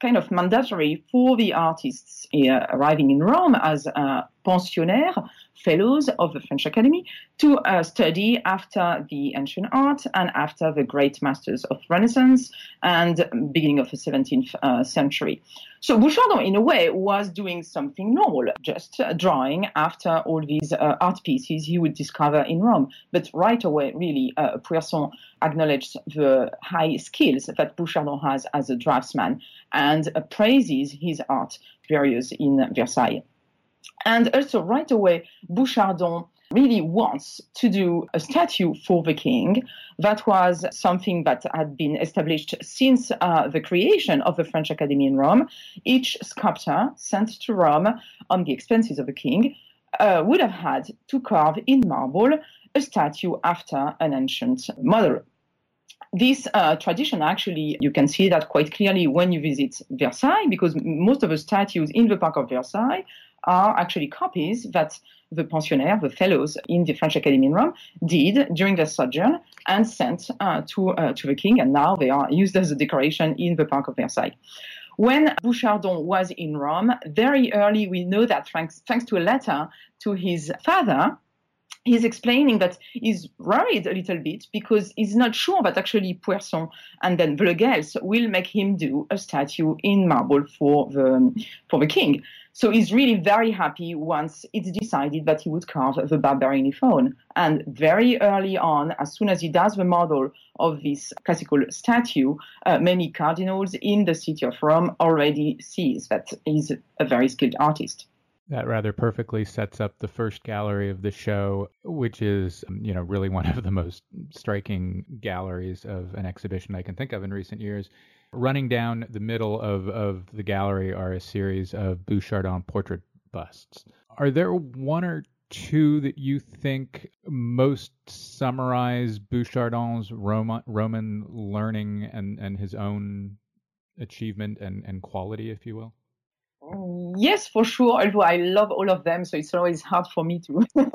kind of mandatory for the artists uh, arriving in Rome as uh, pensionnaires, fellows of the French Academy, to uh, study after the ancient art and after the great masters of Renaissance and beginning of the 17th uh, century. So Bouchardon, in a way, was doing something normal, just uh, drawing after all these uh, art pieces he would discover in Rome. But right away, really, uh, Poerson acknowledged the high skills that Bouchardon has as a draftsman and praises his art various in Versailles. And also, right away, Bouchardon really wants to do a statue for the king. That was something that had been established since uh, the creation of the French Academy in Rome. Each sculptor sent to Rome on the expenses of the king uh, would have had to carve in marble a statue after an ancient model. This uh, tradition, actually, you can see that quite clearly when you visit Versailles, because most of the statues in the Park of Versailles are actually copies that the pensionnaires, the fellows in the French Academy in Rome, did during their sojourn and sent uh, to uh, to the king, and now they are used as a decoration in the Park of Versailles. When Bouchardon was in Rome, very early we know that thanks, thanks to a letter to his father, he's explaining that he's worried a little bit because he's not sure that actually Poerson and then Vleughels will make him do a statue in marble for the for the king. So he's really very happy once it's decided that he would carve the Barberini faun. And very early on, as soon as he does the model of this classical statue, uh, many cardinals in the city of Rome already sees that he's a very skilled artist. That rather perfectly sets up the first gallery of the show, which is, um, you know, really one of the most striking galleries of an exhibition I can think of in recent years. Running down the middle of, of the gallery are a series of Bouchardon portrait busts. Are there one or two that you think most summarize Bouchardon's Roman, Roman learning and, and his own achievement and, and quality, if you will? Yes, for sure. Although I love all of them, so it's always hard for me to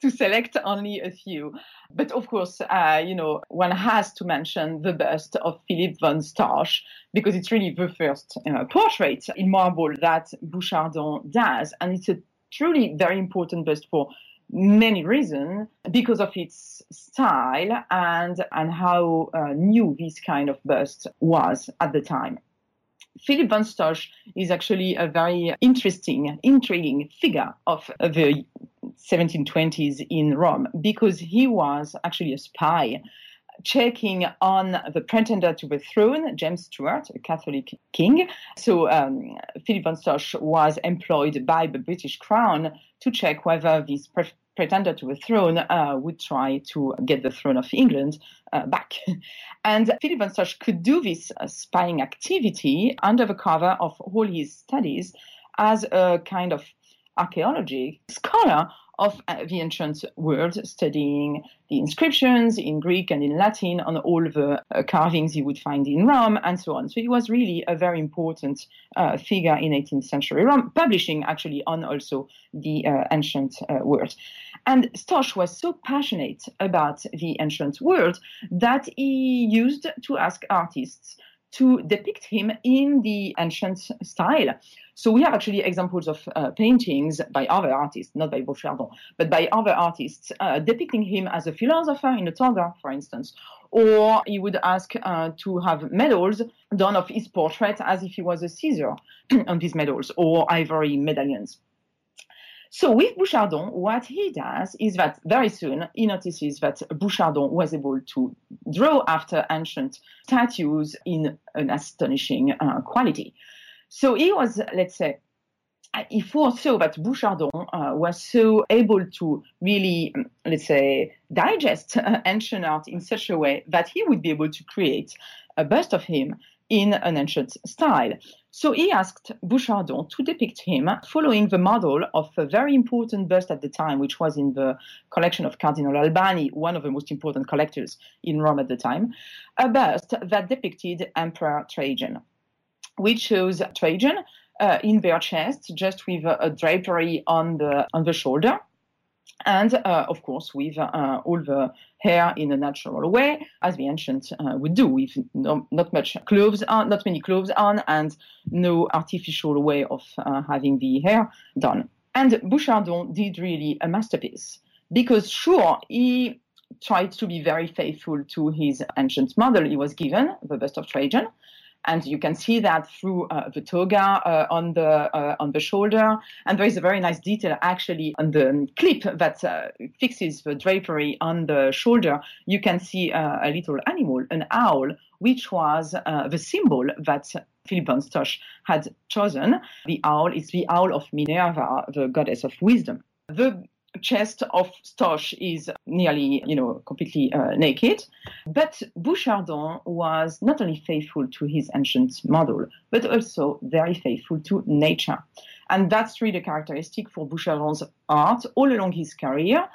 to select only a few. But of course, uh, you know, one has to mention the bust of Philippe von Stosch because it's really the first uh, portrait in marble that Bouchardon does, and it's a truly very important bust for many reasons because of its style and and how uh, new this kind of bust was at the time. Philip von Stosch is actually a very interesting, intriguing figure of the 1720s in Rome because he was actually a spy checking on the pretender to the throne, James Stuart, a Catholic king. So um, Philip von Stosch was employed by the British Crown to check whether this pretender to the throne uh, would try to get the throne of England uh, back. And Philip von Stosch could do this uh, spying activity under the cover of all his studies as a kind of archaeology scholar of the ancient world, studying the inscriptions in Greek and in Latin on all the uh, carvings he would find in Rome and so on. So he was really a very important uh, figure in 18th century Rome, publishing actually on also the uh, ancient uh, world. And Stosch was so passionate about the ancient world that he used to ask artists to depict him in the ancient style. So we have actually examples of uh, paintings by other artists, not by Bouchardon, but by other artists uh, depicting him as a philosopher in a toga, for instance. Or he would ask uh, to have medals done of his portrait as if he was a Caesar on these medals, or ivory medallions. So with Bouchardon, what he does is that very soon he notices that Bouchardon was able to draw after ancient statues in an astonishing uh, quality. So he was, let's say, he foresaw that Bouchardon uh, was so able to really, let's say, digest uh, ancient art in such a way that he would be able to create a bust of him in an ancient style. So he asked Bouchardon to depict him following the model of a very important bust at the time, which was in the collection of Cardinal Albani, one of the most important collectors in Rome at the time, a bust that depicted Emperor Trajan, which shows Trajan uh, in bare chest, just with a, a drapery on the on the shoulder and uh, of course with uh, all the hair in a natural way, as the ancients uh, would do, with no, not much clothes on, not many clothes on, and no artificial way of uh, having the hair done. And Bouchardon did really a masterpiece because, sure, he tried to be very faithful to his ancient model he was given, the bust of Trajan, and you can see that through uh, the toga uh, on the uh, on the shoulder. And there is a very nice detail actually on the clip that uh, fixes the drapery on the shoulder. You can see uh, a little animal, an owl, which was uh, the symbol that Philip von Stosch had chosen. The owl is the owl of Minerva, the goddess of wisdom. The chest of Stosch is nearly, you know, completely uh, naked. But Bouchardon was not only faithful to his ancient model, but also very faithful to nature. And that's really the characteristic for Bouchardon's art all along his career.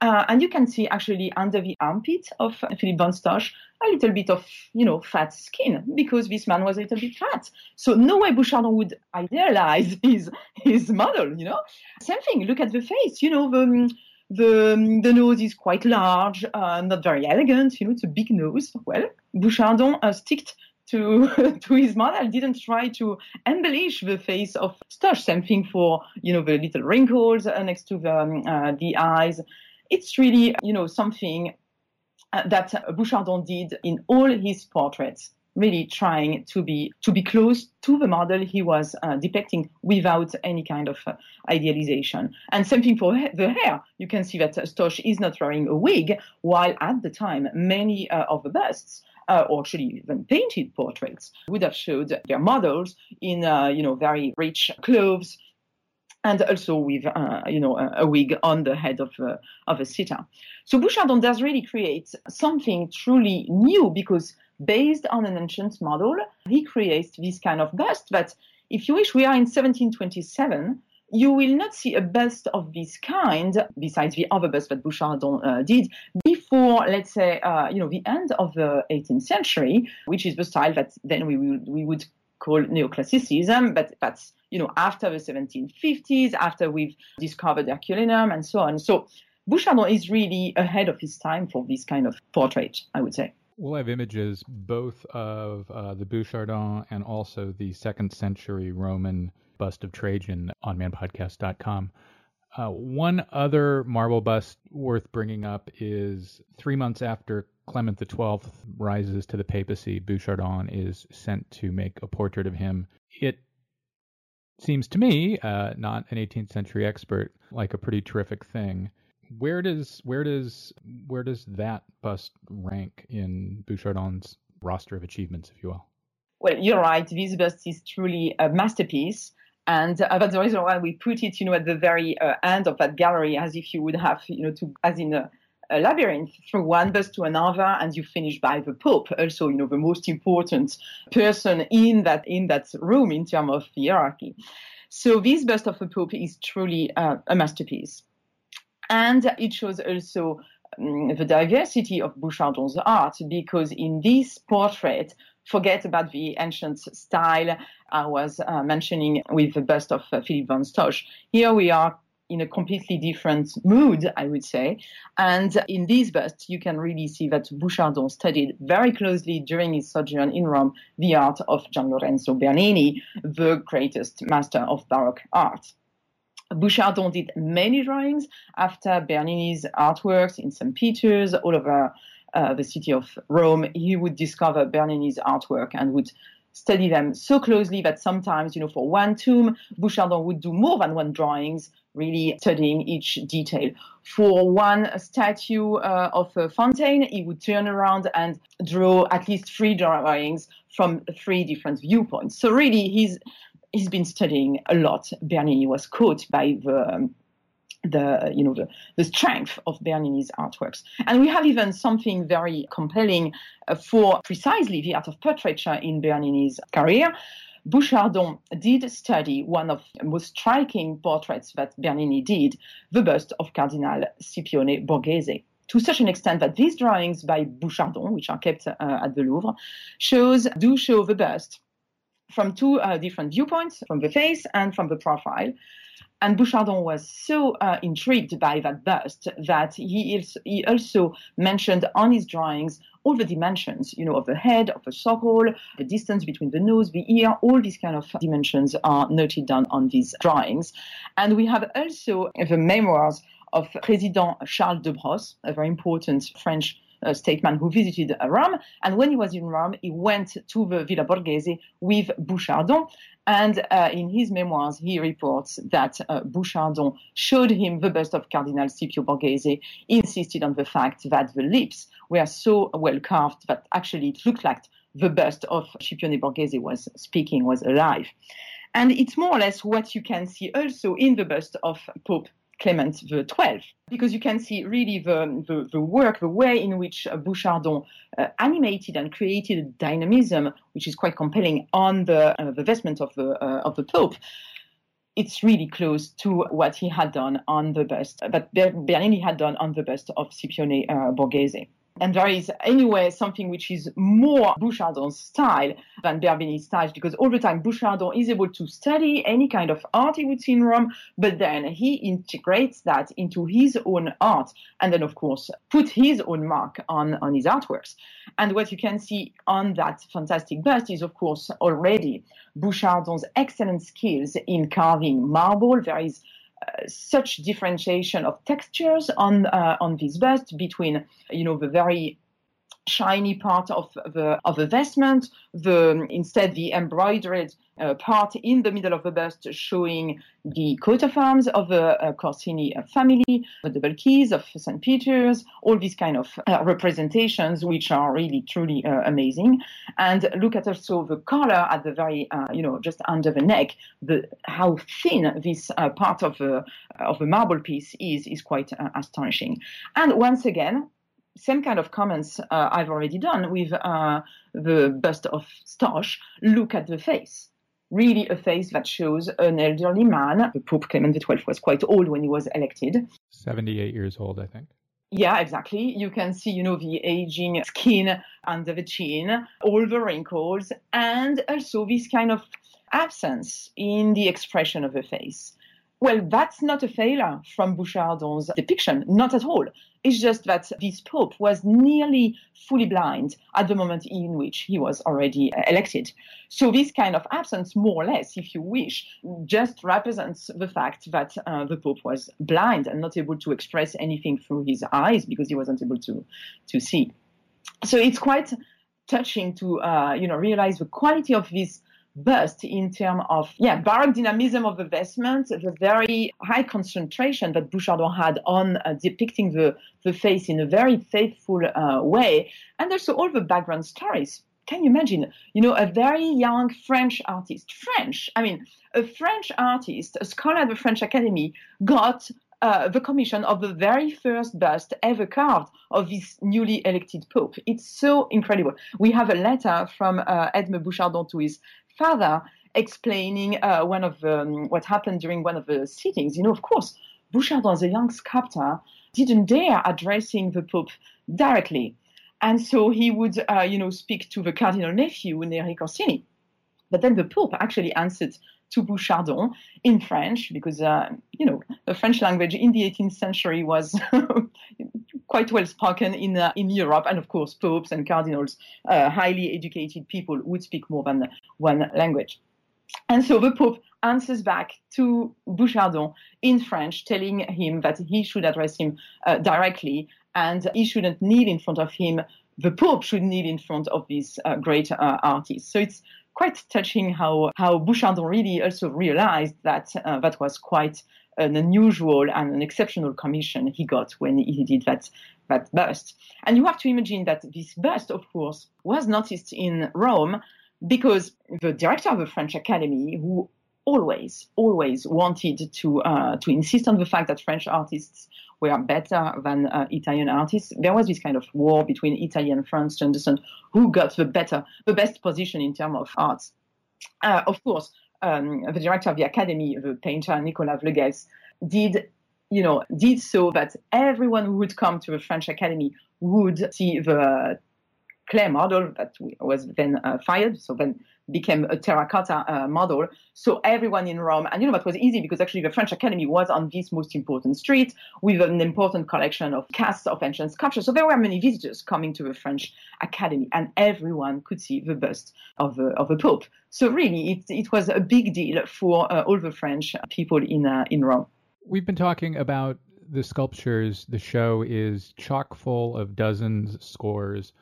Uh, and you can see actually under the armpit of Philip von Stosch a little bit of, you know, fat skin because this man was a little bit fat. So no way Bouchardon would idealize his his model, you know. Same thing. Look at the face. You know, the the the nose is quite large, uh, not very elegant. You know, it's a big nose. Well, Bouchardon uh, sticked to to his model didn't try to embellish the face of Stosch. Same thing for you know the little wrinkles uh, next to the um, uh, the eyes. It's really you know something uh, that Bouchardon did in all his portraits really trying to be to be close to the model he was uh, depicting without any kind of uh, idealization. And same thing for the hair. You can see that Stosch is not wearing a wig, while at the time many uh, of the busts. Uh, or actually even painted portraits would have showed their models in, uh, you know, very rich clothes, and also with uh, you know a, a, wig on the head of a, of a sitter. So Bouchardon does really create something truly new because based on an ancient model, he creates this kind of bust. But if you wish, we are in 1727. You will not see a bust of this kind, besides the other bust that Bouchardon uh, did, before, let's say, uh, you know, the end of the 18th century, which is the style that then we would, we would call neoclassicism, but that's, you know, after the 1750s, after we've discovered Herculaneum and so on. So Bouchardon is really ahead of his time for this kind of portrait, I would say. We'll have images both of uh, the Bouchardon and also the second century Roman bust of Trajan on manpodcast.com. Uh, one other marble bust worth bringing up is three months after Clement XII rises to the papacy, Bouchardon is sent to make a portrait of him. It seems to me, uh, not an 18th century expert, like a pretty terrific thing where does where does where does that bust rank in Bouchardon's roster of achievements, if you will? Well, you're right. This bust is truly a masterpiece. And uh, that's the reason why we put it, you know, at the very uh, end of that gallery, as if you would have, you know, to as in a, a labyrinth through one bust to another, and you finish by the Pope, also, you know, the most important person in that in that room in terms of hierarchy. So this bust of the Pope is truly uh, a masterpiece. And it shows also um, the diversity of Bouchardon's art because in this portrait, forget about the ancient style I was uh, mentioning with the bust of uh, Philip von Stosch. Here we are in a completely different mood, I would say. And in this bust, you can really see that Bouchardon studied very closely during his sojourn in Rome the art of Gian Lorenzo Bernini, the greatest master of Baroque art. Bouchardon did many drawings after Bernini's artworks in St. Peter's, all over uh, the city of Rome. He would discover Bernini's artwork and would study them so closely that sometimes, you know, for one tomb, Bouchardon would do more than one drawings, really studying each detail. For one statue uh, of a fountain, he would turn around and draw at least three drawings from three different viewpoints. So really, he's he's been studying a lot. Bernini was caught by the um, the you know the, the strength of Bernini's artworks. And we have even something very compelling uh, for precisely the art of portraiture in Bernini's career. Bouchardon did study one of the most striking portraits that Bernini did, the bust of Cardinal Scipione Borghese to such an extent that these drawings by Bouchardon, which are kept uh, at the Louvre, shows do show the bust from two uh, different viewpoints, from the face and from the profile. And Bouchardon was so uh, intrigued by that bust that he, he also mentioned on his drawings all the dimensions, you know, of the head, of the circle, the distance between the nose, the ear, all these kind of dimensions are noted down on these drawings. And we have also the memoirs of President Charles de Brosses, a very important French uh, statesman who visited Rome. And when he was in Rome, he went to the Villa Borghese with Bouchardon. And uh, in his memoirs, he reports that uh, Bouchardon showed him the bust of Cardinal Scipio Borghese, insisted on the fact that the lips were so well carved that actually it looked like the bust of Scipione Borghese was speaking, was alive. And it's more or less what you can see also in the bust of Pope Clement XII, because you can see really the, the, the work, the way in which uh, Bouchardon uh, animated and created a dynamism, which is quite compelling on the, uh, the vestment of the, uh, of the Pope. it's really close to what he had done on the bust, that Bernini had done on the bust of Scipione uh, Borghese. And there is anyway something which is more Bouchardon's style than Bernini's style because all the time Bouchardon is able to study any kind of art he would see in Rome, but then he integrates that into his own art and then of course put his own mark on, on his artworks. And what you can see on that fantastic bust is of course already Bouchardon's excellent skills in carving marble. There is such differentiation of textures on uh, on this bust between you know the very shiny part of the of the vestment, the instead the embroidered uh, part in the middle of the bust showing the coat of arms of the uh, Corsini family, the double keys of St. Peter's, all these kind of uh, representations, which are really truly uh, amazing. And look at also the collar at the very, uh, you know, just under the neck, the how thin this uh, part of the of the marble piece is is quite astonishing. And once again, same kind of comments uh, I've already done with uh, the bust of Stosch. Look at the face. Really a face that shows an elderly man. The Pope Clement XII was quite old when he was elected. 78 years old, I think. Yeah, exactly. You can see, you know, the aging skin under the chin, all the wrinkles, and also this kind of absence in the expression of the face. Well, that's not a failure from Bouchardon's depiction, not at all. It's just that this pope was nearly fully blind at the moment in which he was already uh, elected. So this kind of absence, more or less, if you wish, just represents the fact that uh, the pope was blind and not able to express anything through his eyes because he wasn't able to to see. So it's quite touching to uh, you know realize the quality of this bust in terms of yeah baroque dynamism of the vestment, the very high concentration that Bouchardon had on uh, depicting the the face in a very faithful uh, way, and also all the background stories. Can you imagine? You know, a very young French artist, French. I mean, a French artist, a scholar at the French Academy, got uh, the commission of the very first bust ever carved of this newly elected pope. It's so incredible. We have a letter from uh, Edme Bouchardon to his father explaining uh, one of um, what happened during one of the sittings. You know, of course, Bouchardon, a young sculptor, didn't dare addressing the Pope directly. And so he would, uh, you know, speak to the cardinal nephew, Neri Corsini. But then the Pope actually answered to Bouchardon in French because, uh, you know, the French language in the 18th century was quite well spoken in uh, in Europe, and of course, popes and cardinals, uh, highly educated people, would speak more than one language. And so the Pope answers back to Bouchardon in French, telling him that he should address him uh, directly and he shouldn't kneel in front of him. The Pope should kneel in front of this uh, great uh, artist. So it's quite touching how, how Bouchardon really also realized that uh, that was quite an unusual and an exceptional commission he got when he did that that bust. And you have to imagine that this bust, of course, was noticed in Rome because the director of the French Academy, who always, always wanted to uh, to insist on the fact that French artists were better than uh, Italian artists. There was this kind of war between Italy and France to understand who got the better, the best position in terms of arts. Uh, of course, um, the director of the academy, the painter Nicolas Vleughels, did you know did so that everyone who would come to the French Academy would see the clay model that was then uh, fired, so then became a terracotta uh, model. So everyone in Rome, and you know that was easy because actually the French Academy was on this most important street with an important collection of casts of ancient sculpture. So there were many visitors coming to the French Academy, and everyone could see the bust of the of the Pope. So really, it it was a big deal for uh, all the French people in uh, in Rome. We've been talking about the sculptures. The show is chock full of dozens, scores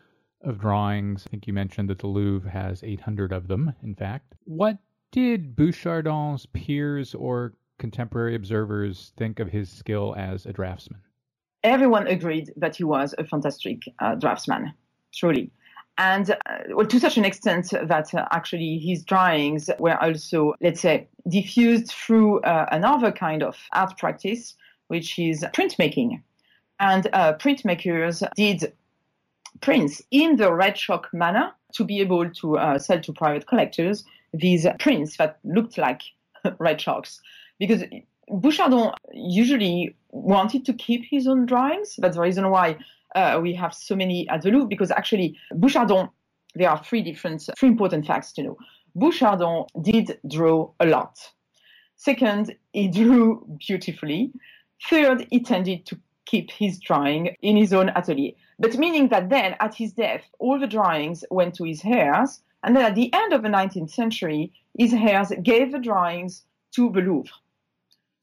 of drawings. I think you mentioned that the Louvre has 800 of them, in fact. What did Bouchardon's peers or contemporary observers think of his skill as a draftsman? Everyone agreed that he was a fantastic uh, draftsman, truly. And uh, well, to such an extent that uh, actually his drawings were also, let's say, diffused through uh, another kind of art practice, which is printmaking. And uh, printmakers did prints in the red chalk manner to be able to uh, sell to private collectors these prints that looked like red chalks. because Bouchardon usually wanted to keep his own drawings. That's the reason why uh, we have so many at the Louvre, because actually Bouchardon, there are three different, three important facts to know. Bouchardon did draw a lot. Second, he drew beautifully. Third, he tended to keep his drawing in his own atelier. But meaning that then, at his death, all the drawings went to his heirs, and then at the end of the 19th century, his heirs gave the drawings to the Louvre.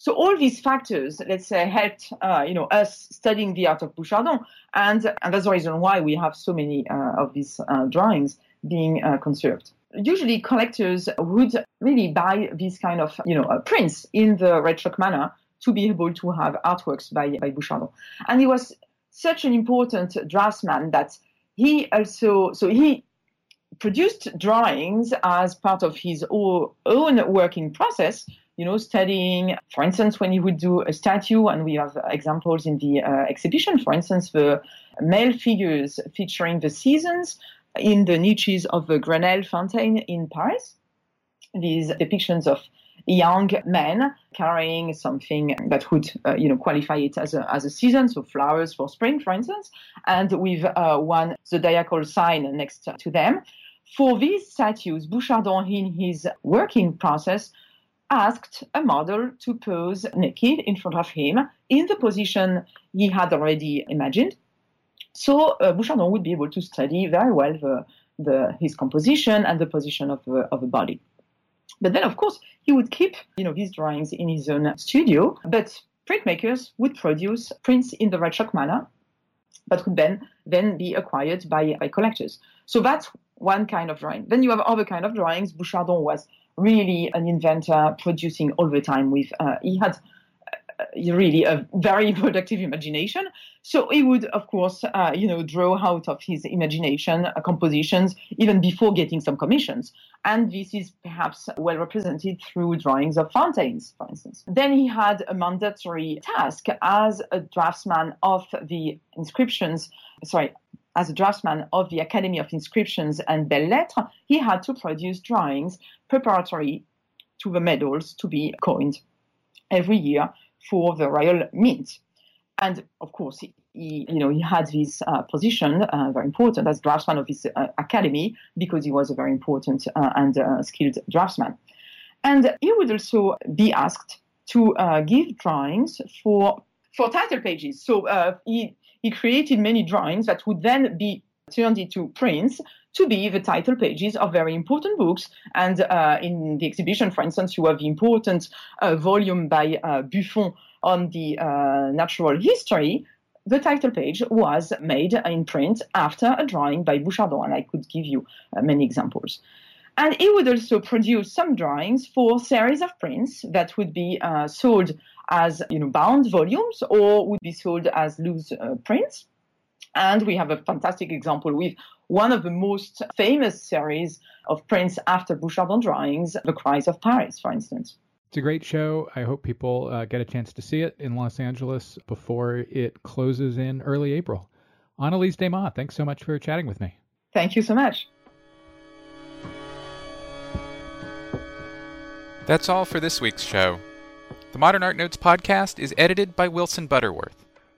So all these factors, let's say, helped uh, you know us studying the art of Bouchardon, and, and that's the reason why we have so many uh, of these uh, drawings being uh, conserved. Usually, collectors would really buy these kind of you know uh, prints in the Red manner to be able to have artworks by by Bouchardon, and he was such an important draftsman that he also so he produced drawings as part of his own working process you know, studying, for instance, when he would do a statue, and we have examples in the uh, exhibition, for instance, the male figures featuring the seasons in the niches of the Grenelle Fountain in Paris. These depictions of young men carrying something that would, uh, you know, qualify it as a, as a season, so flowers for spring, for instance, and with uh, one zodiacal sign next to them. For these statues, Bouchardon, in his working process, asked a model to pose naked in front of him in the position he had already imagined. So uh, Bouchardon would be able to study very well the, the, his composition and the position of the, of the body. But then, of course, he would keep, you know, these drawings in his own studio. But printmakers would produce prints in the red chalk manner that would then then be acquired by, by collectors. So that's one kind of drawing. Then you have other kind of drawings. Bouchardon was really an inventor, producing all the time. With uh, he had really a very productive imagination. So he would, of course, uh, you know, draw out of his imagination uh, compositions even before getting some commissions. And this is perhaps well represented through drawings of fountains, for instance. Then he had a mandatory task as a draftsman of the inscriptions, sorry, as a draftsman of the Academy of Inscriptions and Belles Lettres, he had to produce drawings preparatory to the medals to be coined every year for the royal mint. And of course, he, you know, he had this uh, position, uh, very important, as draftsman of his uh, academy because he was a very important uh, and uh, skilled draftsman. And he would also be asked to give drawings for for title pages. So he he created many drawings that would then be turned into prints to be the title pages of very important books. And uh, in the exhibition, for instance, you have the important uh, volume by uh, Buffon on the uh, natural history. The title page was made in print after a drawing by Bouchardon, and I could give you uh, many examples. And he would also produce some drawings for series of prints that would be uh, sold as you know bound volumes or would be sold as loose uh, prints. And we have a fantastic example with one of the most famous series of prints after Bouchardon drawings, The Cries of Paris, for instance. It's a great show. I hope people uh, get a chance to see it in Los Angeles before it closes in early April. Anne-Lise Desmas, thanks so much for chatting with me. Thank you so much. That's all for this week's show. The Modern Art Notes podcast is edited by Wilson Butterworth.